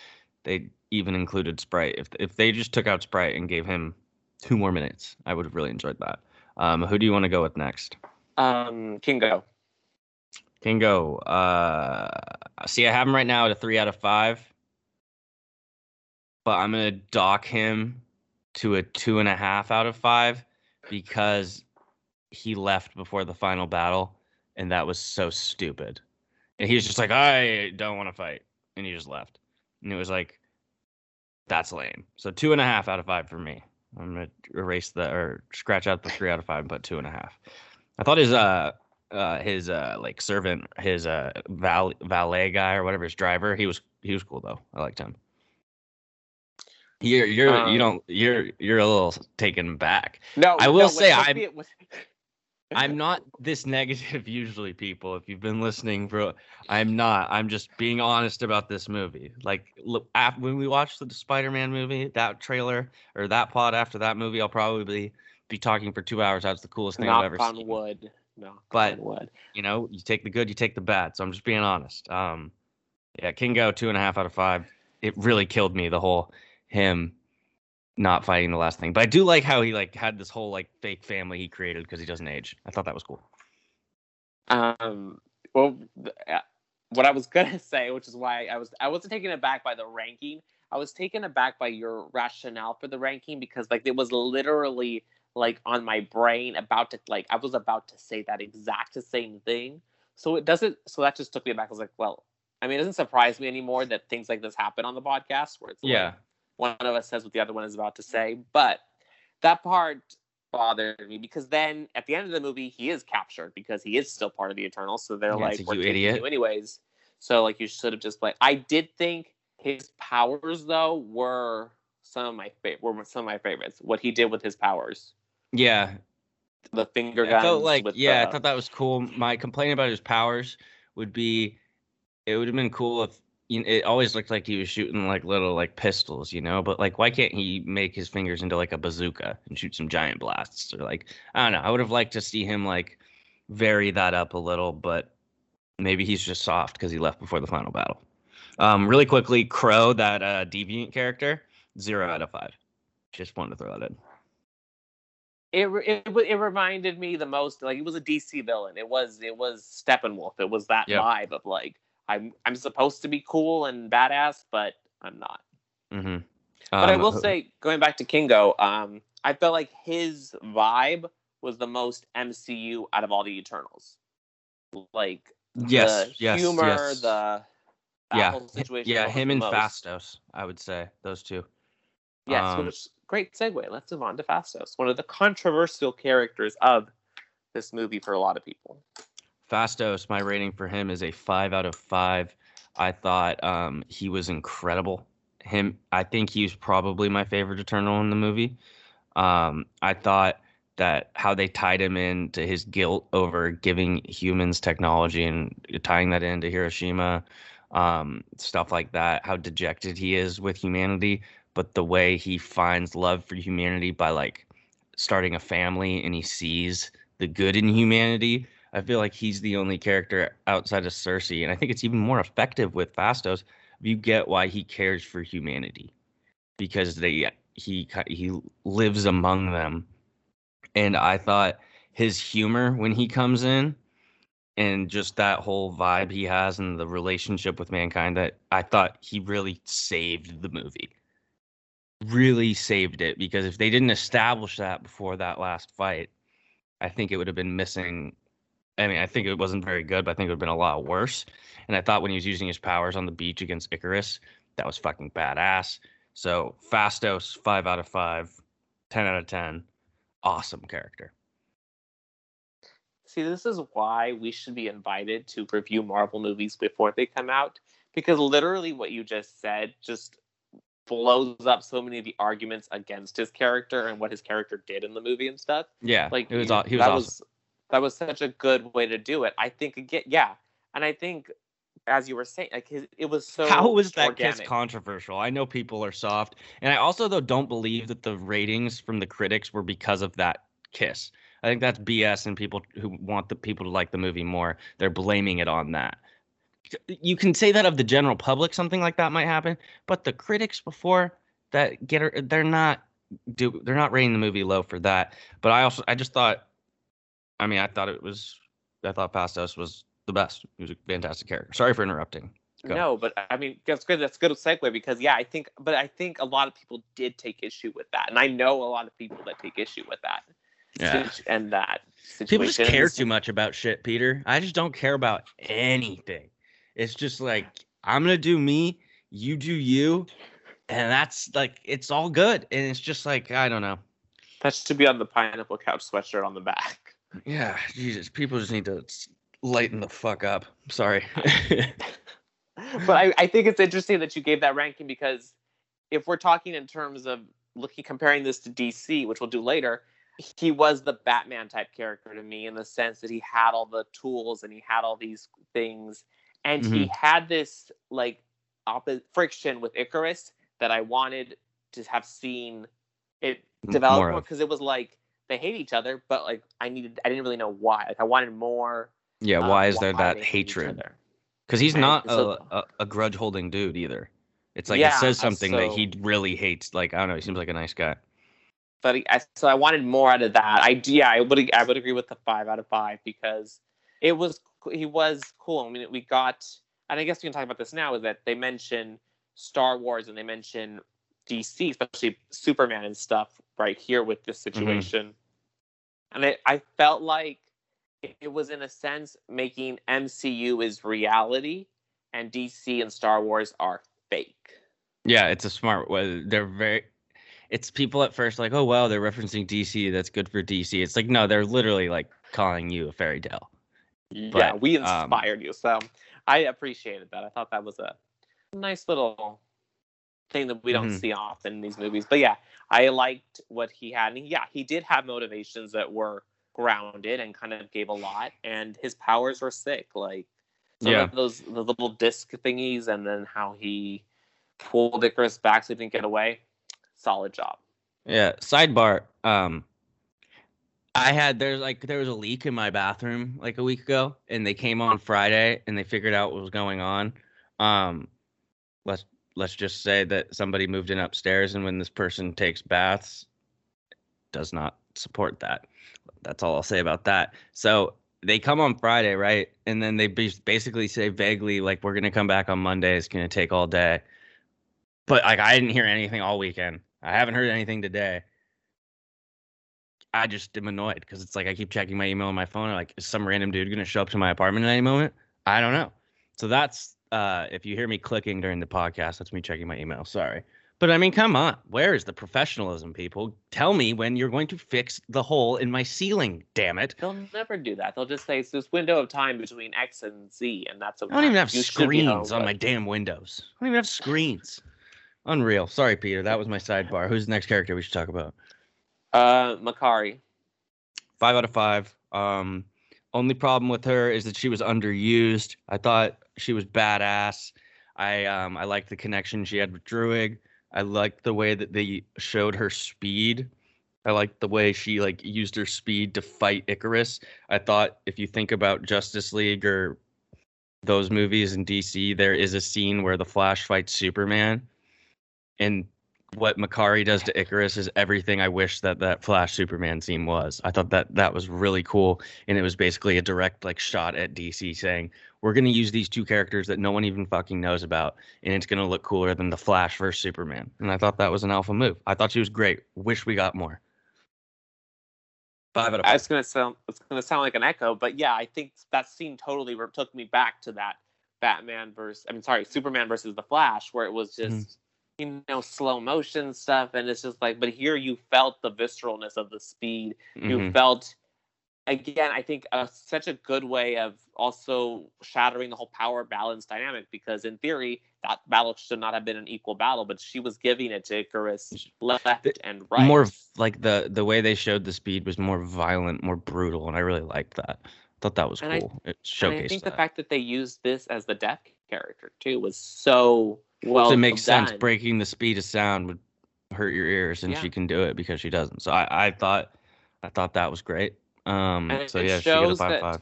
they even included Sprite. If if they just took out Sprite and gave him two more minutes, I would have really enjoyed that. Um, who do you want to go with next? Um, Kingo. Kingo. Uh, see, I have him right now at a three out of five, but I'm gonna dock him to a two and a half out of five because he left before the final battle, and that was so stupid. And he was just like, I don't want to fight, and he just left, and it was like, that's lame. So two and a half out of five for me. I'm gonna erase the or scratch out the three out of five and put two and a half. I thought his uh uh his uh like servant his uh val- valet guy or whatever his driver he was he was cool though I liked him. You're you're Um, you don't you're you're a little taken back. No, I will no, say I'm- be- [LAUGHS] I'm not this negative [LAUGHS] usually, people. If you've been listening for, I'm not. I'm just being honest about this movie. Like, look, af- when we watched the Spider-Man movie, that trailer or that pod after that movie, I'll probably be talking for two hours. That's the coolest thing I've ever on seen. wood. Knock But-. You know, you take the good, you take the bad. So I'm just being honest. Um, yeah, Kingo two and a half out of five. It really killed me. The whole him not fighting the last thing. But I do like how he like had this whole like fake family he created because he doesn't age. I thought that was cool. Um, well, uh, what I was [LAUGHS] gonna say, which is why I was I wasn't taken aback by the ranking. I was taken aback by your rationale for the ranking because like it was literally like on my brain about to like I was about to say that exact same thing. So it doesn't. So that just took me back. I was like, well, I mean, it doesn't surprise me anymore that things like this happen on the podcast where it's like, Yeah. one of us says what the other one is about to say. But that part bothered me because then at the end of the movie, he is captured because he is still part of the Eternals. So they're Yeah, like, you idiot." you anyways." So like, you should have just like. I did think his powers though were some of my favorite. Were some of my favorites. What he did with his powers, Yeah, the finger guns. I felt like yeah, I thought that was cool. My complaint about his powers would be, it would have been cool if you know, it always looked like he was shooting like little like pistols, you know. But like, why can't he make his fingers into like a bazooka and shoot some giant blasts or like I don't know. I would have liked to see him like vary that up a little, but maybe he's just soft because he left before the final battle. Um, really quickly, Kro, that uh, deviant character, zero out of five. Just wanted to throw that in. It, it it reminded me the most like it was a DC villain. It was it was Steppenwolf. It was that Yep. vibe of like I'm I'm supposed to be cool and badass, but I'm not. Mm-hmm. But I will say, going back to Kingo, um, I felt like his vibe was the most MCU out of all the Eternals. Like yes, the yes, humor, yes. the yeah, situation. yeah, him and most. Phastos, I would say those two. Yes, Um, which great segue. Let's move on to Phastos, one of the controversial characters of this movie for a lot of people. Phastos, my rating for him is a five out of five. I thought um, he was incredible. Him, I think he's probably my favorite Eternal in the movie. Um, I thought that how they tied him in to his guilt over giving humans technology and tying that into Hiroshima, um, stuff like that. How dejected he is with humanity, but the way he finds love for humanity by like starting a family and he sees the good in humanity. I feel like he's the only character outside of Sersi, and I think it's even more effective with Phastos. You get why he cares for humanity because they he he lives among them, and I thought his humor when he comes in, and just that whole vibe he has and the relationship with mankind that I thought he really saved the movie. Really saved it because if they didn't establish that before that last fight, I think it would have been missing. I mean, I think it wasn't very good, but I think it would have been a lot worse. And I thought when he was using his powers on the beach against Ikaris, that was fucking badass. So Phastos, five out of five, 10 out of 10. Awesome character. See, this is why we should be invited to review Marvel movies before they come out. Because literally what you just said just blows up so many of the arguments against his character and what his character did in the movie and stuff. Yeah, Like it was he was that awesome. was that was such a good way to do it. I think again, yeah. And I think as you were saying, like his, it was so How was that organic. kiss controversial? I know people are soft, and I also though don't believe that the ratings from the critics were because of that kiss. I think that's BS, and people who want the people to like the movie more, they're blaming it on that. You can say that of the general public, something like that might happen, but the critics before that get her, they're not do they're not rating the movie low for that. But I also I just thought, I mean, I thought it was, I thought Phastos was the best. He was a fantastic character. Sorry for interrupting. Go. No, but I mean that's good. That's a good segue because yeah, I think, but I think a lot of people did take issue with that, and I know a lot of people that take issue with that. Yeah. and that People just care too much about shit, Peter. I just don't care about anything. It's just like I'm gonna do me, you do you, and that's like it's all good. And it's just like I don't know. That should be on the pineapple couch sweatshirt on the back. Yeah, Jesus, people just need to lighten the fuck up. Sorry. [LAUGHS] but I, I think it's interesting that you gave that ranking because if we're talking in terms of looking comparing this to DC, which we'll do later, he was the Batman type character to me in the sense that he had all the tools and he had all these things, and he had this like oppo- friction with Ikaris that I wanted to have seen it develop more because it was like they hate each other, but like I needed I didn't really know why. Like I wanted more. yeah, uh, why is there why that they hate each hatred? Because he's not a, so- a, a grudge holding dude either. It's like Yeah, it says something that he really hates. Like I don't know, he seems like a nice guy. but I, so I wanted more out of that. I yeah, I would I would agree with the five out of five because it was he was cool. I mean, we got, and I guess we can talk about this now. Is that they mention Star Wars and they mention DC, especially Superman and stuff, right here with this mm-hmm. situation, and I, I felt like it- it was in a sense making MCU is reality and DC and Star Wars are fake. Yeah, it's a smart way. They're very. It's people at first like, oh wow, they're referencing DC. That's good for DC. It's like no, they're literally like calling you a fairy tale. Yeah, But, we um, inspired you. So I appreciated that. I thought that was a nice little thing that we don't Mhm. see often in these movies. But yeah, I liked what he had. And yeah, he did have motivations that were grounded and kind of gave a lot. And his powers were sick. Like some Yeah. of those the little disc thingies and then how he pulled Ikaris back so he didn't get away. Solid job. Yeah. Sidebar. Um, I had there's like there was a leak in my bathroom like a week ago, and they came on Friday and they figured out what was going on. Um, let's let's just say that somebody moved in upstairs, and when this person takes baths, does not support that. That's all I'll say about that. So they come on Friday, right? And then they basically say vaguely like we're gonna come back on Monday. It's gonna take all day. But like I didn't hear anything all weekend. I haven't heard anything today. I just am annoyed because it's like I keep checking my email on my phone. Like, is some random dude gonna show up to my apartment at any moment? I don't know. So that's uh if you hear me clicking during the podcast, that's me checking my email. Sorry. But I mean, come on. Where is the professionalism, people? Tell me when you're going to fix the hole in my ceiling, damn it. They'll never do that. They'll just say it's this window of time between X and Z, and that's i don't even have you should be home, screens on my damn windows. I don't even have screens. Unreal. Sorry, Peter. That was my sidebar. Who's the next character we should talk about? Uh, Makkari. Five out of five. Um, only problem with her is that she was underused. I thought she was badass. I um I liked the connection she had with Druig. I liked the way that they showed her speed. I liked the way she like used her speed to fight Ikaris. I thought if you think about Justice League or those movies in DC, there is a scene where the Flash fights Superman, and what Makkari does to Ikaris is everything I wish that that Flash Superman scene was. I thought that that was really cool, and it was basically a direct like shot at DC saying we're gonna use these two characters that no one even fucking knows about, and it's gonna look cooler than the Flash versus Superman. And I thought that was an alpha move. I thought she was great. Wish we got more. Five out of five. It's gonna sound it's gonna sound like an echo, but yeah, I think that scene totally took me back to that Batman versus I mean sorry Superman versus the Flash, where it was just Mhm. You know slow motion stuff, and it's just like, but here you felt the visceralness of the speed. You Mhm. felt again, I think uh, such a good way of also shattering the whole power balance dynamic because in theory that battle should not have been an equal battle, but she was giving it to Ikaris left and right. More like the the way they showed the speed was more violent, more brutal, and I really liked that. thought that was And I- cool. it And I think that. the fact that they used this as the death character too was so well. so it makes sense. done. Breaking the speed of sound would hurt your ears, and Yeah. she can do it because she doesn't. So I, I thought, I thought that was great. Um, And so yeah, she got a five that- five.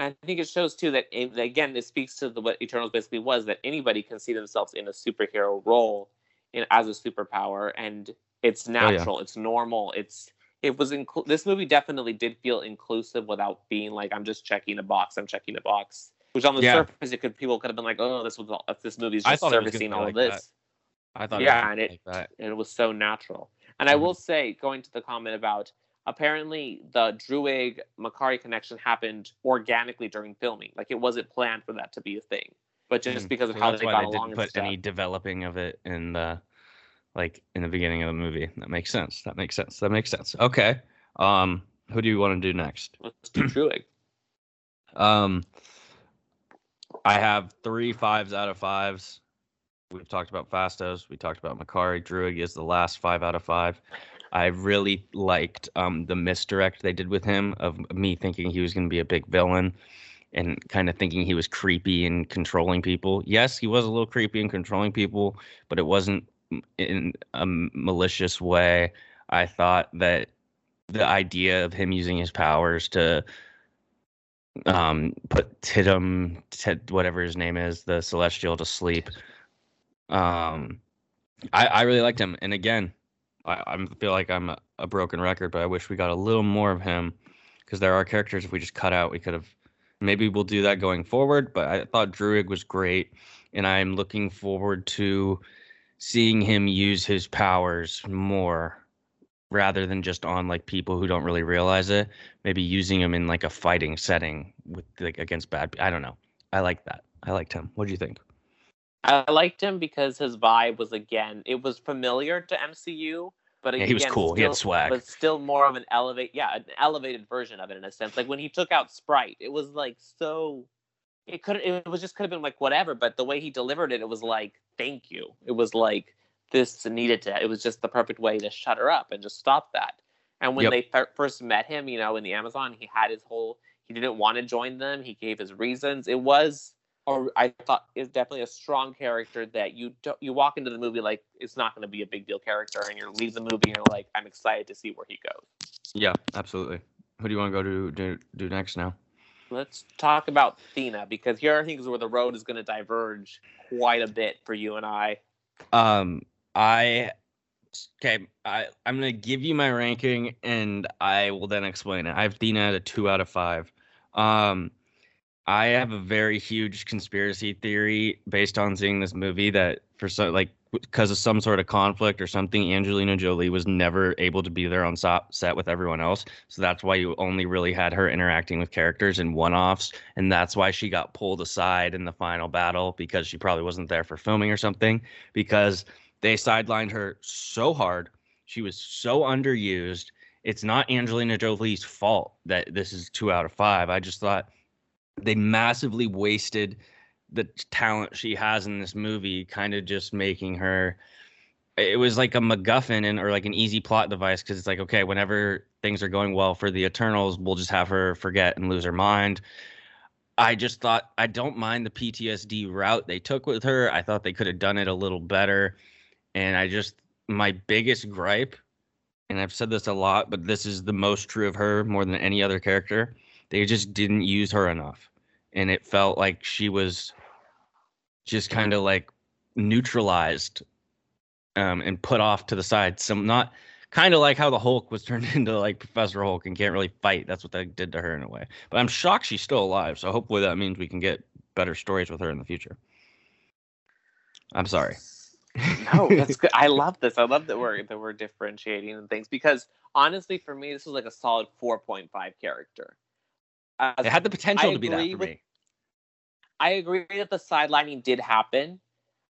I think it shows too that it, again, it speaks to the, what Eternals basically was that anybody can see themselves in a superhero role in as a superpower, and it's Oh, yeah. natural, it's normal, it's it was inclu- this movie definitely did feel inclusive without being like I'm just checking a box. I'm checking a box. Which on the Yeah. surface, it could people could have been like, oh, this was all, this movie's just thought it was gonna servicing all like of this. that. I thought Yeah, it and was it- like that. it was so natural. And I Mhm. will say, going to the comment about apparently the Druig Makkari connection happened organically during filming. Like it wasn't planned for that to be a thing, but just Mm. because of So how they got they along didn't put stuff. any developing of it in the like in the beginning of the movie. That makes sense. That makes sense. That makes sense. Okay. Um, who do you want to do next? Let's do Druig. [CLEARS THROAT] Um, I have three fives out of fives. We've talked about Phastos. We talked about Makkari. Druig is the last five out of five. I really liked um, the misdirect they did with him of me thinking he was going to be a big villain and kind of thinking he was creepy and controlling people. Yes, he was a little creepy and controlling people, but it wasn't in a malicious way. I thought that the idea of him using his powers to um put Tidum Tid, whatever his name is, the celestial to sleep. Um I I really liked him. And again, I, I feel like I'm a, a broken record, but I wish we got a little more of him because there are characters if we just cut out, we could have maybe we'll do that going forward. But I thought Druig was great, and I'm looking forward to seeing him use his powers more rather than just on like people who don't really realize it. Maybe using him in like a fighting setting with like against bad. I don't know. I like that. I liked him. What do you think? I liked him because his vibe was again, it was familiar to MCU, but Yeah, he was again, cool. He had still- swag. but still more of an elevate, yeah, an elevated version of it in a sense. Like when he took out Sprite, it was like so. It could it was just could have been like whatever, but the way he delivered it, it was like thank you. It was like this needed to. It was just the perfect way to shut her up and just stop that. And when Yep. they fir- first met him, you know, in the Amazon, he had his whole. He didn't want to join them. He gave his reasons. It was or I thought is definitely a strong character that you don't you walk into the movie like it's not going to be a big deal character, and you leave the movie and you're like I'm excited to see where he goes. Yeah, absolutely. Who do you want to go to do, do next now? Let's talk about Thena because here I think is where the road is going to diverge quite a bit for you and I. Um, I okay. I I'm gonna give you my ranking, and I will then explain it. I have Thena at a two out of five. Um, I have a very huge conspiracy theory based on seeing this movie that for some like because of some sort of conflict or something, Angelina Jolie was never able to be there on set with everyone else. So that's why you only really had her interacting with characters in one-offs, and that's why she got pulled aside in the final battle because she probably wasn't there for filming or something. Because they sidelined her so hard, she was so underused. It's not Angelina Jolie's fault that this is two out of five. I just thought they massively wasted the talent she has in this movie, kind of just making her. It was like a MacGuffin and or like an easy plot device because it's like okay, whenever things are going well for the Eternals, we'll just have her forget and lose her mind. I just thought I don't mind the PTSD route they took with her. I thought they could have done it a little better, and I just my biggest gripe, and I've said this a lot, but this is the most true of her more than any other character. They just didn't use her enough and it felt like she was just kind of like neutralized um, and put off to the side. Some not kind of like how the Hulk was [LAUGHS] turned into like Professor Hulk and can't really fight. That's what they did to her in a way. But I'm shocked she's still alive. So hopefully that means we can get better stories with her in the future. I'm sorry. No, that's good. I [LAUGHS] love this. I love that we're that we're differentiating and things because honestly, for me, this was like a solid four point five character. As It had the potential I to be that for with- me. I agree that the sidelining did happen.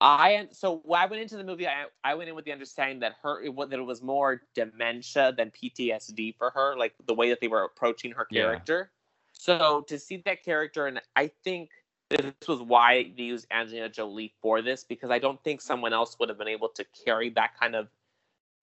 I so when I went into the movie, I, I went in with the understanding that her it, that it was more dementia than PTSD for her, like the way that they were approaching her Yeah. character. So to see that character, and I think this was why they used Angelina Jolie for this because I don't think someone else would have been able to carry that kind of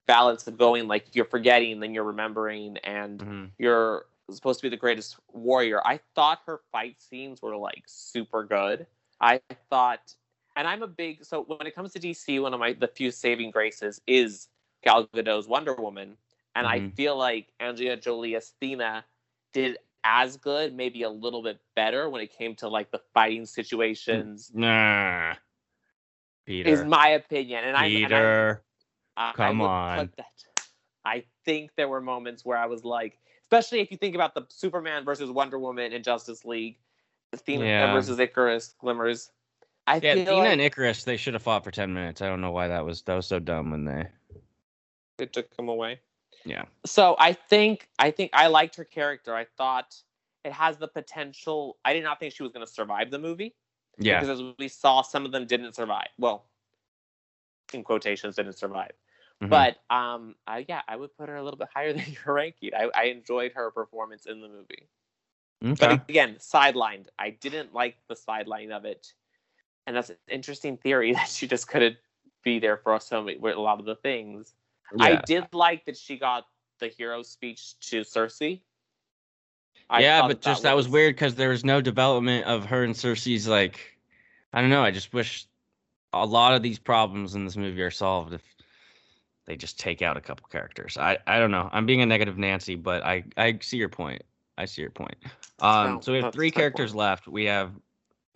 balance of going like you're forgetting, then you're remembering, and Mhm. you're supposed to be the greatest warrior. I thought her fight scenes were like super good. I thought, and I'm a big so when it comes to DC, one of my the few saving graces is Gal Gadot's Wonder Woman, and I Mhm. feel like Angelina Jolie as Thena did as good, maybe a little bit better when it came to like the fighting mm, situations. Nah. Peter. Is my opinion, and I and I- Peter. Come I on. That, I think there were moments where I was like, especially if you think about the Superman versus Wonder Woman in Justice League, Athena uh, Yeah. versus Ikaris, Glimmers. I Yeah, Athena like and Ikaris, they should have fought for ten minutes. I don't know why that was that was so dumb when they. it took him away. Yeah. So I think I think I liked her character. I thought it has the potential. I did not think she was going to survive the movie. Yeah. because as we saw, some of them didn't survive. Well, in quotations, didn't survive. Mhm. But um, I, yeah, I would put her a little bit [LAUGHS] higher than your ranking. I, I enjoyed her performance in the movie. okay. But again, sidelined. I didn't like the sideline of it, and that's an interesting theory [LAUGHS] that she just couldn't be there for so many, with a lot of the things. I did like that she got the hero speech to Sersi. I yeah, thought but just that was weird because there was no development of her and Sersi's like, I don't know. I just wish a lot of these problems in this movie are solved if they just take out a couple characters. I I don't know. I'm being a negative Nancy, but I I see your point. I see your point. Um, No, so we have three characters left. We have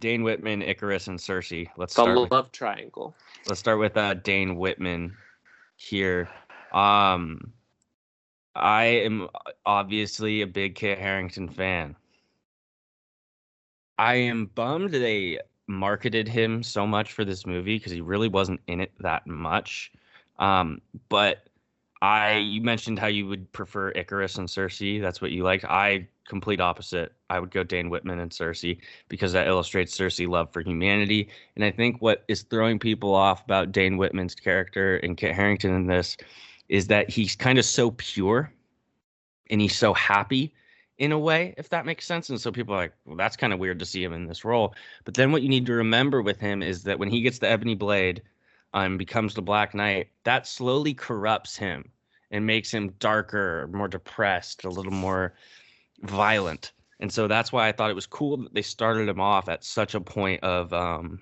Dane Whitman, Ikaris, and Sersi. Let's the start. With, love triangle. let's start with uh, Dane Whitman here. Um, I am obviously a big Kit Harington fan. I am bummed they marketed him so much for this movie because he really wasn't in it that much. Um, but I, you mentioned how you would prefer Ikaris and Sersi. That's what you liked. I complete opposite. I would go Dane Whitman and Sersi because that illustrates Sersi love for humanity. And I think what is throwing people off about Dane Whitman's character and Kit Harington in this is that he's kind of so pure and he's so happy in a way, if that makes sense. And so people are like, well, that's kind of weird to see him in this role. But then what you need to remember with him is that when he gets the Ebony Blade and becomes the Black Knight, that slowly corrupts him and makes him darker, more depressed, a little more violent. And so that's why I thought it was cool that they started him off at such a point of um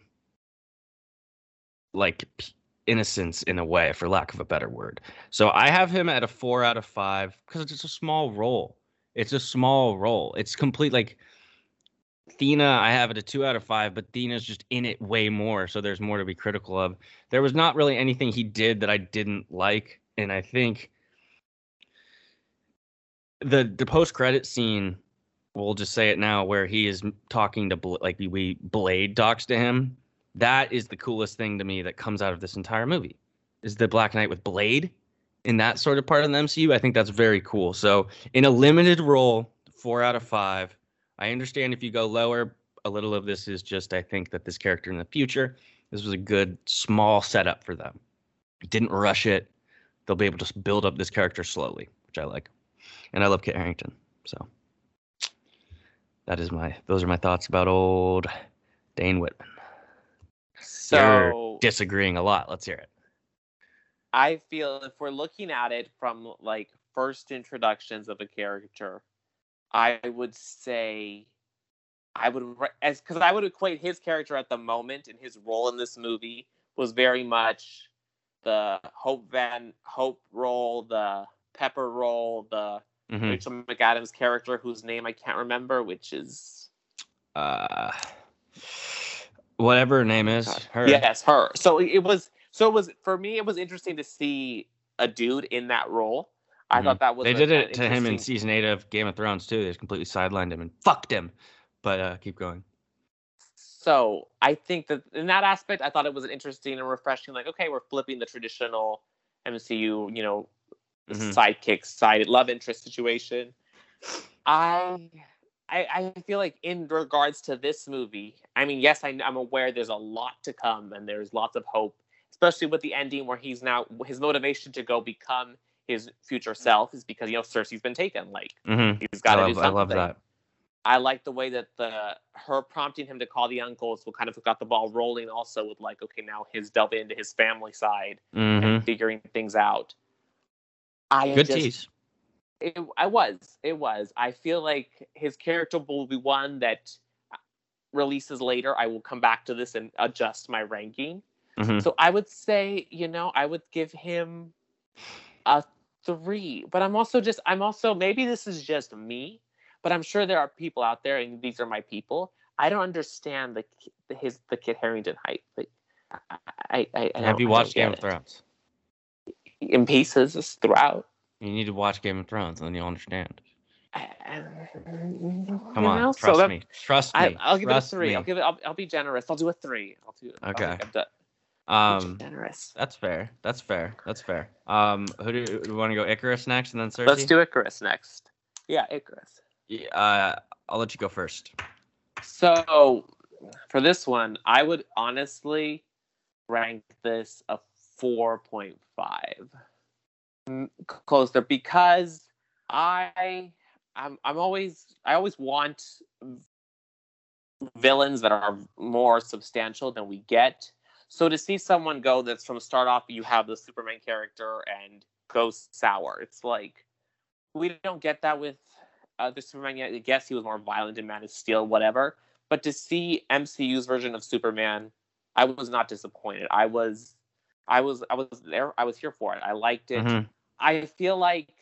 like p- innocence in a way for lack of a better word. So I have him at a 4 out of 5 because it's a small role. It's a small role. It's complete like Thena, I have it a two out of five, but Thena's just in it way more, so there's more to be critical of. There was not really anything he did that I didn't like, and I think the the post credit scene, we'll just say it now, where he is talking to like we Blade talks to him. That is the coolest thing to me that comes out of this entire movie. Is the Black Knight with Blade in that sort of part of the MCU? I think that's very cool. So in a limited role, four out of five. I understand if you go lower, a little of this is just I think that this character in the future, this was a good small setup for them. Didn't rush it. They'll be able to build up this character slowly, which I like. And I love Kit Harington. So that is my those are my thoughts about old Dane Whitman. So Disagreeing a lot. Let's hear it. I feel if we're looking at it from like first introductions of a character, I would say I would as because I would equate his character at the moment and his role in this movie was very much the Hope Van Hope role, the Pepper role, the Mhm. Rachel McAdams character whose name I can't remember, which is Uh, whatever her name is, her. Yes, her. So it was. So it was for me. It was interesting to see a dude in that role. I Mhm. thought that was. They a- did it to him in season eight of Game of Thrones too. They just completely sidelined him and fucked him. But uh, keep going. So I think that in that aspect, I thought it was an interesting and refreshing. Like, okay, we're flipping the traditional MCU, you know, Mhm. sidekick, side love interest situation. I, I, I feel like in regards to this movie, I mean, yes, I, I'm aware there's a lot to come and there's lots of hope, especially with the ending where he's now his motivation to go become his future self is because you know Sersi's been taken. Like Mm-hmm. he's got to do love, I love that. I like the way that the her prompting him to call the uncles will kind of got the ball rolling. Also with like, okay, now his delving into his family side hmm and figuring things out. I Good just, tease. It, I was. It was. I feel like his character will be one that releases later. I will come back to this and adjust my ranking. hmm So I would say, you know, I would give him a three. But I'm also just, I'm also, maybe this is just me, but I'm sure there are people out there, and these are my people. I don't understand the the his the Kit Harington hype. Like, I, I, I, I Have you watched Game of. Thrones? in pieces throughout? You need to watch Game of Thrones, and then you'll understand. Come Come on, trust me. Trust me. I, will give trust it a three. me. I'll give it. I'll, I'll be generous. I'll do a three. I'll do. I'll Okay. make it a- Um, generous. that's fair. That's fair. That's fair. Um, who do, do you want to go? Ikaris next, and then Sersi. Let's do Ikaris next. Yeah, Ikaris. Yeah, Uh, I'll let you go first. So for this one, I would honestly rank this a 4.5. Mm, Closer because I I'm I'm always I always want villains that are more substantial than we get. So to see someone go that's from start off you have the Superman character and go sour. It's like we don't get that with uh, the Superman yet. I guess he was more violent in Man of Steel, whatever. But to see MCU's version of Superman, I was not disappointed. I was, I was, I was there. I was here for it. I liked it. Mhm. I feel like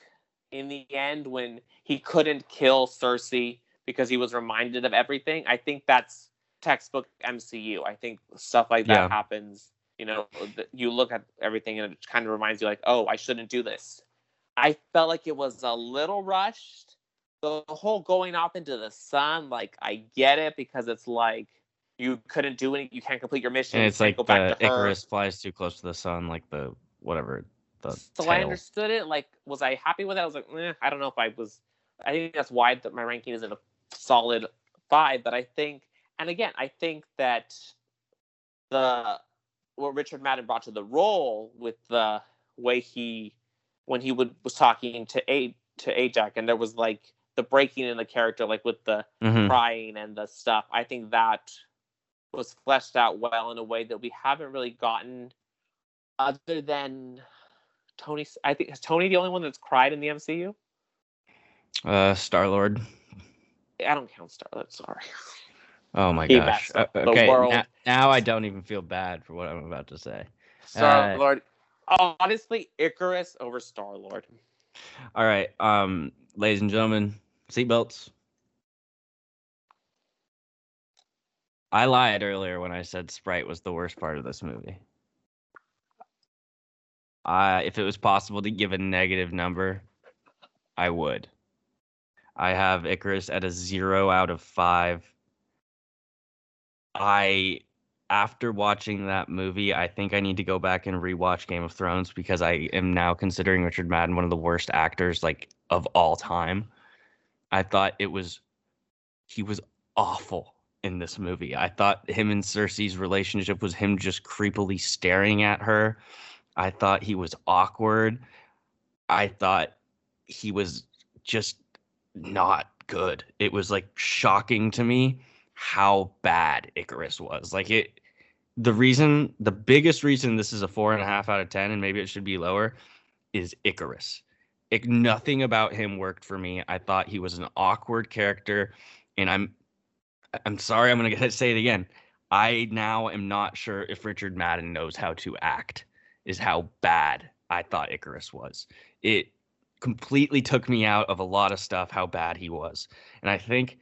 in the end, when he couldn't kill Sersi because he was reminded of everything, I think that's textbook MCU. I think stuff like that Yeah. happens. You know, you look at everything and it kind of reminds you, like, oh, I shouldn't do this. I felt like it was a little rushed. The whole going off into the sun, like, I get it because it's like you couldn't do it, you can't complete your mission. And it's like go back the. Icarus flies too close to the sun, like the whatever the so I understood it. Like, was I happy with it? I was like, eh, I don't know if I was. I think that's why that my ranking isn't a solid five. But I think, and again, I think that the what Richard Madden brought to the role with the way he, when he would was talking to a to Ajax, and there was like the breaking in the character, like with the Mhm. crying and the stuff. I think that was fleshed out well in a way that we haven't really gotten, other than Tony. I think is Tony the only one that's cried in the MCU. Uh, Star Lord. I don't count Star Lord. Sorry. Oh my He gosh. Uh, okay, now, now I don't even feel bad for what I'm about to say. Star Uh, Lord. Honestly, Ikaris over Star Lord. All right, um, ladies and gentlemen, seatbelts. I lied earlier when I said Sprite was the worst part of this movie. I, if it was possible to give a negative number, I would. I have Ikaris at a zero out of five. I, after watching that movie, I think I need to go back and rewatch Game of Thrones because I am now considering Richard Madden one of the worst actors like of all time. I thought it was he was awful in this movie. I thought him and Sersi's relationship was him just creepily staring at her. I thought he was awkward. I thought he was just not good. It was like shocking to me how bad Ikaris was. Like it the reason the biggest reason this is a four and a half out of ten and maybe it should be lower is Ikaris. It, nothing about him worked for me. I thought he was an awkward character, and I'm I'm sorry, I'm gonna say it again. I now am not sure if Richard Madden knows how to act. Is how bad I thought Ikaris was. It completely took me out of a lot of stuff. How bad he was, and I think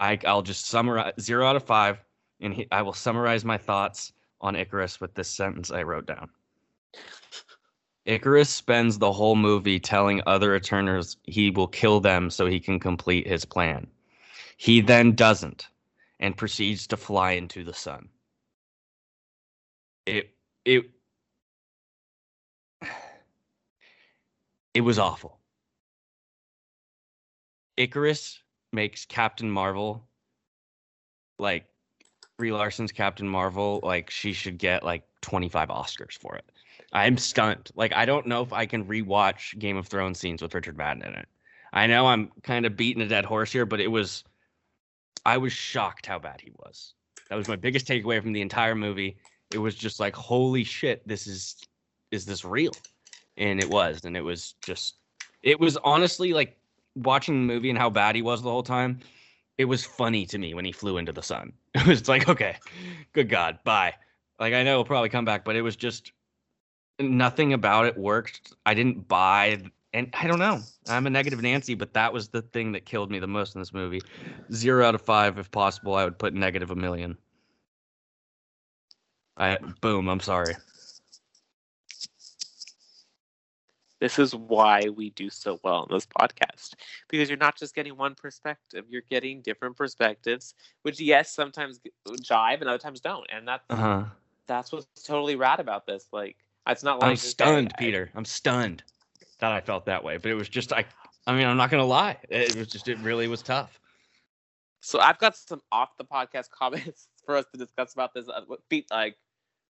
I, I'll just summarize zero out of five, and he, I will summarize my thoughts on Ikaris with this sentence I wrote down. Ikaris spends the whole movie telling other returners he will kill them so he can complete his plan. He then doesn't and proceeds to fly into the sun. It it [SIGHS] it was awful. Ikaris makes Captain Marvel like Brie Larson's Captain Marvel like she should get like 25 Oscars for it. I'm stunned. Like I don't know if I can rewatch Game of Thrones scenes with Richard Madden in it. I know I'm kind of beating a dead horse here, but it was I was shocked how bad he was. That was my biggest takeaway from the entire movie. It was just like holy shit, this is is this real? And it was and it was just it was honestly like watching the movie and how bad he was the whole time. It was funny to me when he flew into the sun. [LAUGHS] It was like, okay, good God, bye. Like I know he'll probably come back, but it was just nothing about it worked. I didn't buy, and I don't know. I'm a negative Nancy, but that was the thing that killed me the most in this movie. Zero out of five, if possible, I would put negative a million. I boom. I'm sorry. This is why we do so well on this podcast because you're not just getting one perspective; you're getting different perspectives, which yes, sometimes jive and other times don't, and that's Uh-huh. that's what's totally rad about this. Like, it's not like I'm stunned, I- Peter. I'm stunned that I felt that way. But it was just I I mean, I'm not gonna lie. It was just it really was tough. So I've got some off the podcast [LAUGHS] comments for us to discuss about this. Uh, feed, like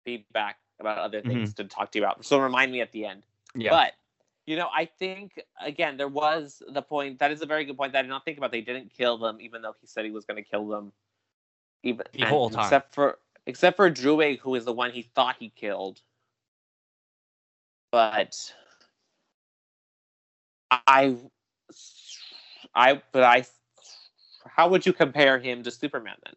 feedback about other things to talk to you about. So remind me at the end. Mm-hmm. Yeah. But you know, I think again there was the point. That is a very good point that I did not think about. They didn't kill them, even though he said he was going to kill them. Even The whole time. except for except for Druig, who is the one he thought he killed. But I, I, but I, how would you compare him to Superman then?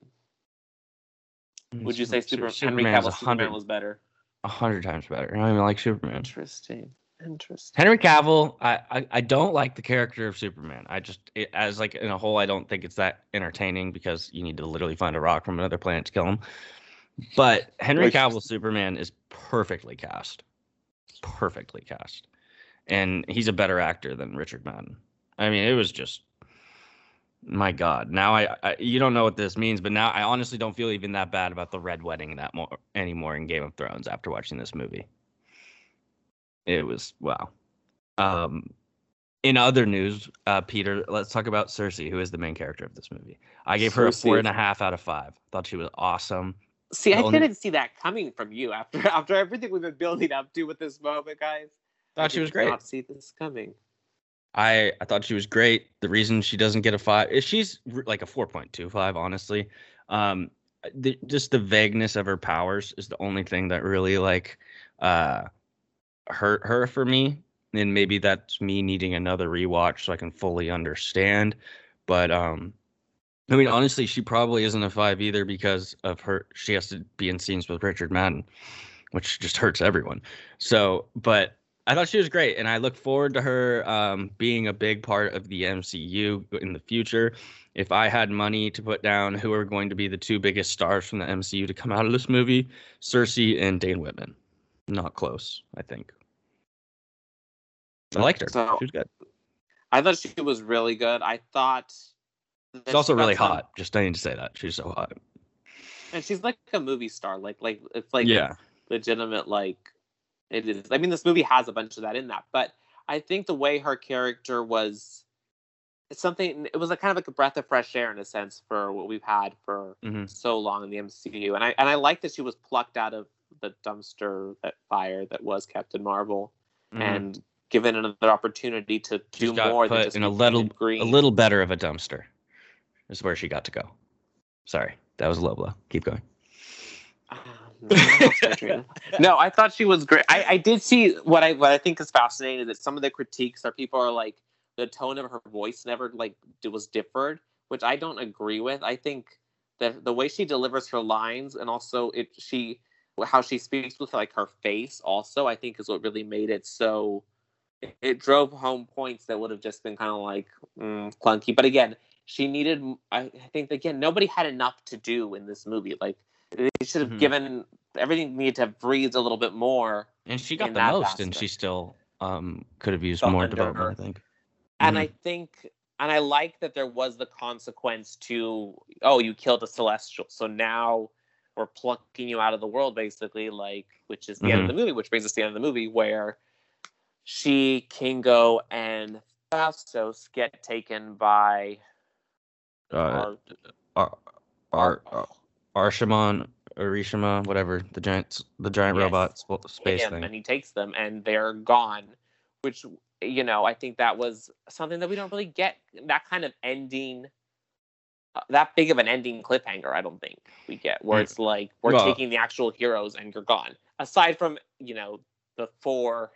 Would you say Super, Henry Superman's Cavill Superman was better? a hundred times better. I don't even like Superman. Interesting. Interesting. Henry Cavill, I, I, I don't like the character of Superman. I just it, as like in a whole, I don't think it's that entertaining because you need to literally find a rock from another planet to kill him. But Henry Like- Cavill Superman is perfectly cast, perfectly cast, and he's a better actor than Richard Madden. I mean, it was just my God. Now I, I you don't know what this means, but now I honestly don't feel even that bad about the Red Wedding that more anymore in Game of Thrones after watching this movie. It was wow. Um, in other news, uh, Peter, let's talk about Sersi, who is the main character of this movie. I gave her a Sersi four and a half out of five. Thought she was awesome. See, I only- didn't see that coming from you after [LAUGHS] after everything we've been building up to with this moment, guys. Thought she was great. Not see this coming. I I thought she was great. The reason she doesn't get a five is she's like a four point two five. Honestly, um, the, just the vagueness of her powers is the only thing that really like uh hurt her for me. And maybe that's me needing another rewatch so I can fully understand. But um, I mean, honestly, she probably isn't a five either because of her. She has to be in scenes with Richard Madden, which just hurts everyone. So, but I thought she was great, and I look forward to her um, being a big part of the MCU in the future. If I had money to put down, who are going to be the two biggest stars from the MCU to come out of this movie? Sersi and Dane Whitman. Not close, I think. I liked her. So- she was good. I thought she was really good. I thought She's also she really some- hot. Just I need to say that she's so hot. and she's like a movie star. Like like it's like yeah, legitimate like it is. I mean, this movie has a bunch of that in that, but I think the way her character was, it's something. It was a kind of like a breath of fresh air in a sense for what we've had for Mhm. so long in the MCU, and I and I like that she was plucked out of the dumpster that fire that was Captain Marvel Mhm. and given another opportunity to She's do more than just in a little green. a little better of a dumpster. Is where she got to go. Sorry, that was a low blow. Keep going. [LAUGHS] No, I thought she was great. I, I did see what I what I think is fascinating is that some of the critiques are people are like the tone of her voice never like was differed, which I don't agree with. I think that the way she delivers her lines and also it she how she speaks with like her face also I think is what really made it so it, drove home points that would have just been kind of like mm, clunky. But again, she needed. I think again nobody had enough to do in this movie. Like they should have Mhm. given everything needed to have breathed a little bit more. And she got the that most, and she still um could have used Felt more development. her. I think. And Mhm. I think, and I like that there was the consequence to, oh, you killed a celestial, so now we're plucking you out of the world, basically, like, which is the end of the movie, which brings us to the end of the movie where she, Kingo, and Phastos get taken by Uh, our- Ar, Ar, Arshaman, Arishima, whatever the giant, the giant Yes. robot sp- space him, thing. and he takes them, and they're gone. Which you know, I think that was something that we don't really get that kind of ending, uh, that big of an ending cliffhanger. I don't think we get where Mm. it's like we're Well- taking the actual heroes and you're gone. Aside from you know the four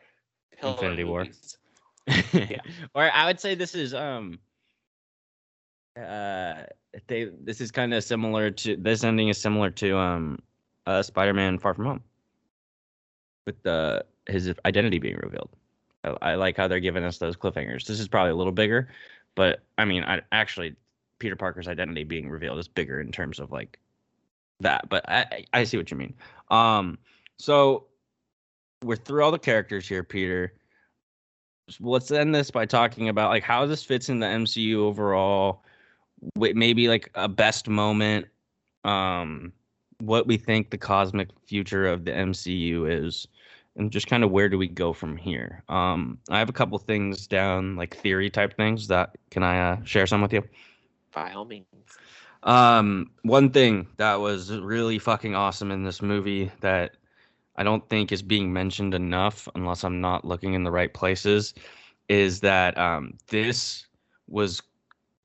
Infinity War. movies. [LAUGHS] or I would say this is um uh they this is kind of similar to this ending is similar to um uh Spider-Man Far From Home with the his identity being revealed. I, I like how they're giving us those cliffhangers. This is probably a little bigger, but I mean, I actually Peter Parker's identity being revealed is bigger in terms of like that. But I I see what you mean. Um, so we're through all the characters here, Peter let's end this by talking about like how this fits in the MCU overall. Maybe like a best moment. Um, what we think the cosmic future of the MCU is, and just kind of where do we go from here. Um, I have a couple things down, like theory type things that can I uh, share some with you? By all means. Um, one thing that was really fucking awesome in this movie that I don't think is being mentioned enough, unless I'm not looking in the right places, is that um, this was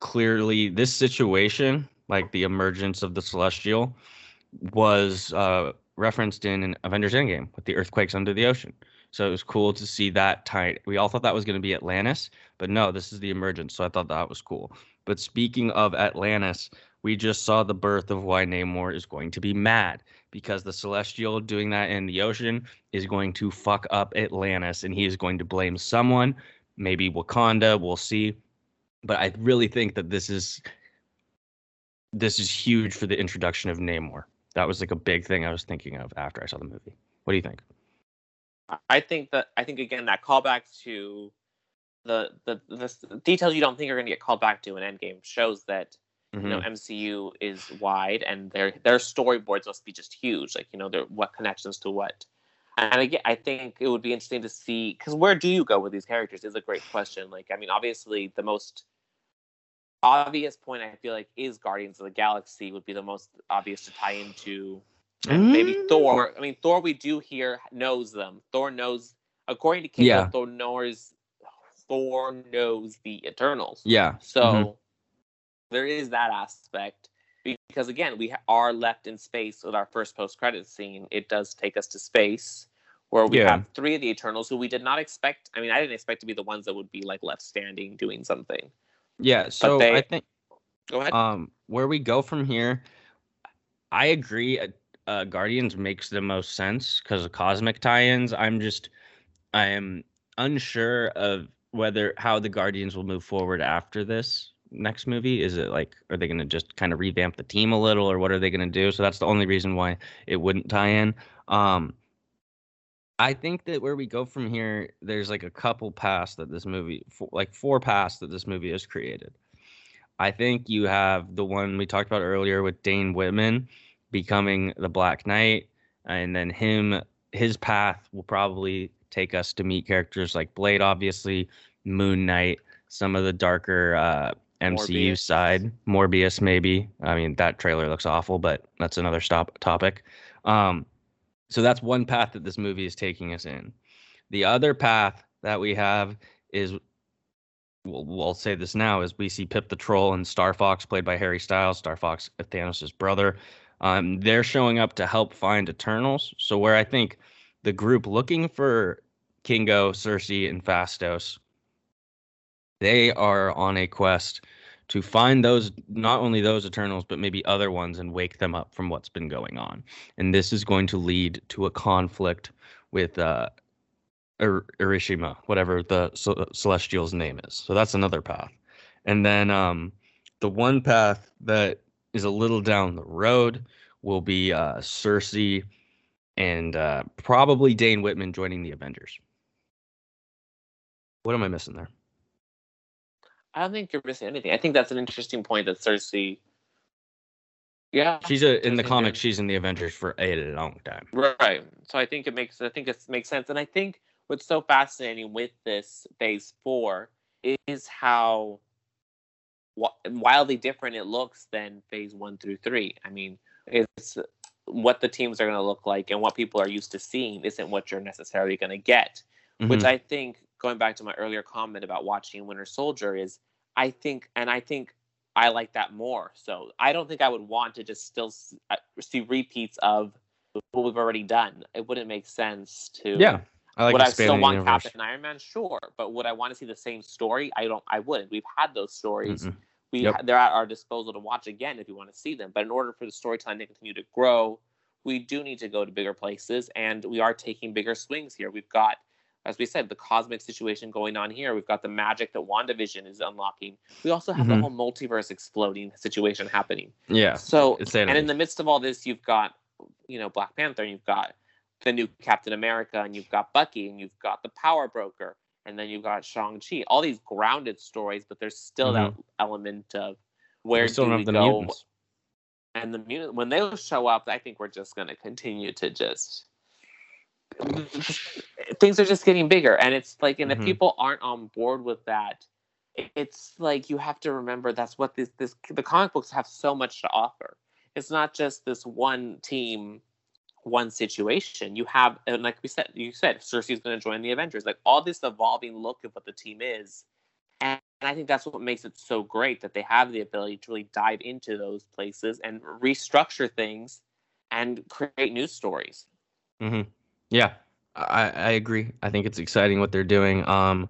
clearly this situation, like the emergence of the celestial, was uh, referenced in Avengers Endgame with the earthquakes under the ocean. So it was cool to see that tight. We all thought that was going to be Atlantis, but no, this is the emergence. So I thought that was cool. But speaking of Atlantis, we just saw the birth of why Namor is going to be mad because the celestial doing that in the ocean is going to fuck up Atlantis and he is going to blame someone, maybe Wakanda, we'll see. But I really think that this is this is huge for the introduction of Namor. That was like a big thing I was thinking of after I saw the movie. What do you think? I think that I think again that callback to the the the details you don't think are going to get called back to in Endgame shows that mm-hmm. you know MCU mm-hmm. is wide and their their storyboards must be just huge. Like you know their what connections to what. And again, I think it would be interesting to see because where do you go with these characters is a great question. Like I mean, obviously the most obvious point I feel like is Guardians of the Galaxy would be the most obvious to tie into. And maybe mm. Thor. I mean, Thor. We do hear knows them. Thor knows, according to King, yeah. Thor knows. Thor knows the Eternals. Yeah. So mm-hmm there is that aspect because again we are left in space with our first post-credit scene it does take us to space where we yeah. have three of the eternals who we did not expect i mean i didn't expect to be the ones that would be like left standing doing something yeah so they, i think go ahead um where we go from here i agree uh, uh guardians makes the most sense because of cosmic tie-ins i'm just i am unsure of whether how the guardians will move forward after this next movie? Is it like are they going to just kind of revamp the team a little, or what are they going to do? So that's the only reason why it wouldn't tie in. Um, I think that where we go from here, there's like a couple paths that this movie, like four paths that this movie has created. I think you have the one we talked about earlier with Dane Whitman becoming the Black Knight, and then him, his path will probably take us to meet characters like Blade, obviously, Moon Knight, some of the darker uh, MCU Morbius. side. Morbius, maybe. I mean, that trailer looks awful, but that's another stop topic. Um, so that's one path that this movie is taking us in. The other path that we have is, we'll, we'll say this now, is we see Pip the Troll and Starfox, played by Harry Styles. Starfox, Thanos' brother. Um, they're showing up to help find Eternals. So where I think the group looking for Kingo, Sersi, and Phastos, they are on a quest to find those not only those eternals but maybe other ones and wake them up from what's been going on and this is going to lead to a conflict with uh Urashima, whatever the celestial's name is. So that's another path. And then um, the one path that is a little down the road will be uh, Sersi and uh, probably Dane Whitman joining the Avengers. What am I missing there? I don't think you're missing anything. I think that's an interesting point that Sersi. Yeah, she's a in the comics. She's in the Avengers for a long time. Right. So I think it makes I think it makes sense, and I think what's so fascinating with this Phase Four is how wildly different it looks than Phase One through Three. I mean, it's what the teams are going to look like and what people are used to seeing isn't what you're necessarily going to get. Mm-hmm. Which I think going back to my earlier comment about watching Winter Soldier is I think and I think I like that more. So I don't think I would want to just still uh, see repeats of what we've already done. It wouldn't make sense to. Yeah, I like. Would I still want universe. Captain Iron Man? Sure, but would I want to see the same story? I don't. I wouldn't. We've had those stories. Mm-mm. We yep. they're at our disposal to watch again if you want to see them. But in order for the storytelling to continue to grow, we do need to go to bigger places, and we are taking bigger swings here. We've got as we said, the cosmic situation going on here. We've got the magic that WandaVision is unlocking. We also have mm-hmm. the whole multiverse exploding situation happening. Yeah. So, and in the midst of all this, you've got, you know, Black Panther, and you've got the new Captain America, and you've got Bucky, and you've got the Power Broker. and then you've got Shang Chi. All these grounded stories, but there's still mm-hmm. that element of where do we go? Mutants. And the mutant when they show up, I think we're just going to continue to just [LAUGHS] things are just getting bigger, and it's like, and mm-hmm. if people aren't on board with that, it's like you have to remember that's what this this the comic books have so much to offer. It's not just this one team one situation. You have, and like we said, you said Sersi's going to join the Avengers. Like all this evolving look of what the team is, and, and I think that's what makes it so great that they have the ability to really dive into those places and restructure things and create new stories. Mm-hmm. Yeah, I, I agree. I think it's exciting what they're doing. Um,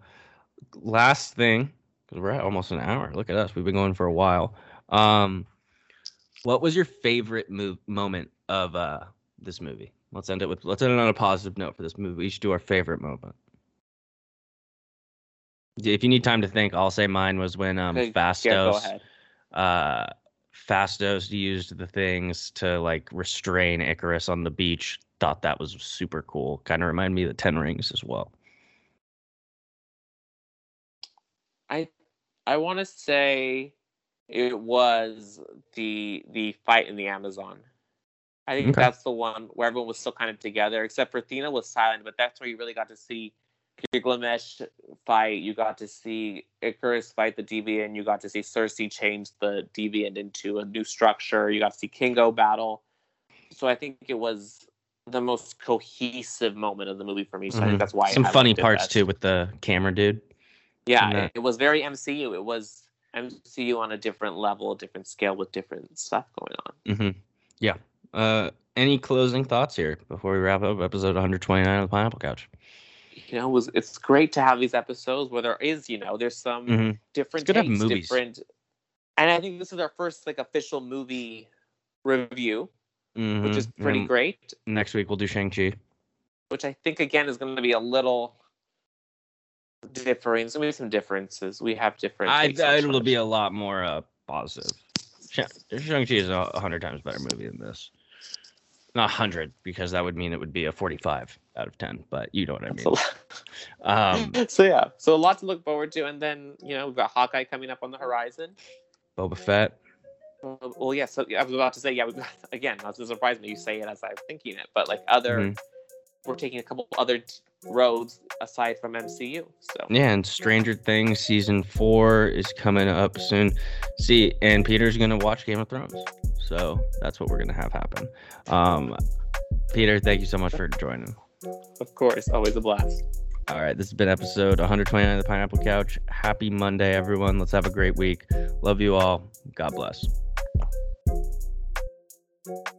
last thing, because we're at almost an hour. Look at us. We've been going for a while. Um, what was your favorite move moment of uh this movie. Let's end it with let's end it on a positive note for this movie. We should do our favorite moment. If you need time to think, I'll say mine was when um Phastos yeah, uh Phastos used the things to like restrain Ikaris on the beach. Thought that was super cool. Kind of reminded me of the Ten Rings as well. I I want to say it was the the fight in the Amazon. I think okay. that's the one where everyone was still kind of together, except for Thena was silent. But that's where you really got to see Gilgamesh fight. You got to see Ikaris fight the Deviant. You got to see Sersi change the Deviant into a new structure. You got to see Kingo battle. So I think it was the most cohesive moment of the movie for me. So mm-hmm. I think mm-hmm. that's why some funny parts too with the camera dude. Yeah, it, it was very MCU. It was MCU on a different level, a different scale with different stuff going on. Mm-hmm. Yeah, uh, any closing thoughts here before we wrap up episode 129 of the Pineapple Couch? You know, it was it's great to have these episodes where there is, you know, there's some mm-hmm. different it's good takes, movies. different, and I think this is our first like official movie review, mm-hmm. which is pretty and great. Next week we'll do Shang Chi, which I think again is going to be a little different. be some differences. We have different. I, it'll be a lot more uh, positive. Shang Chi is a hundred times better movie than this not 100 because that would mean it would be a 45 out of 10 but you know what i mean um, [LAUGHS] so yeah so a lot to look forward to and then you know we've got hawkeye coming up on the horizon boba fett well, well yeah so i was about to say yeah [LAUGHS] again not to surprise me you say it as i'm thinking it but like other mm-hmm. we're taking a couple other roads aside from mcu so yeah and stranger things season four is coming up soon see and peter's gonna watch game of thrones so that's what we're gonna have happen. Um, Peter, thank you so much for joining. Of course, always a blast. All right, this has been episode 129 of the Pineapple Couch. Happy Monday, everyone. Let's have a great week. Love you all. God bless. Thank you.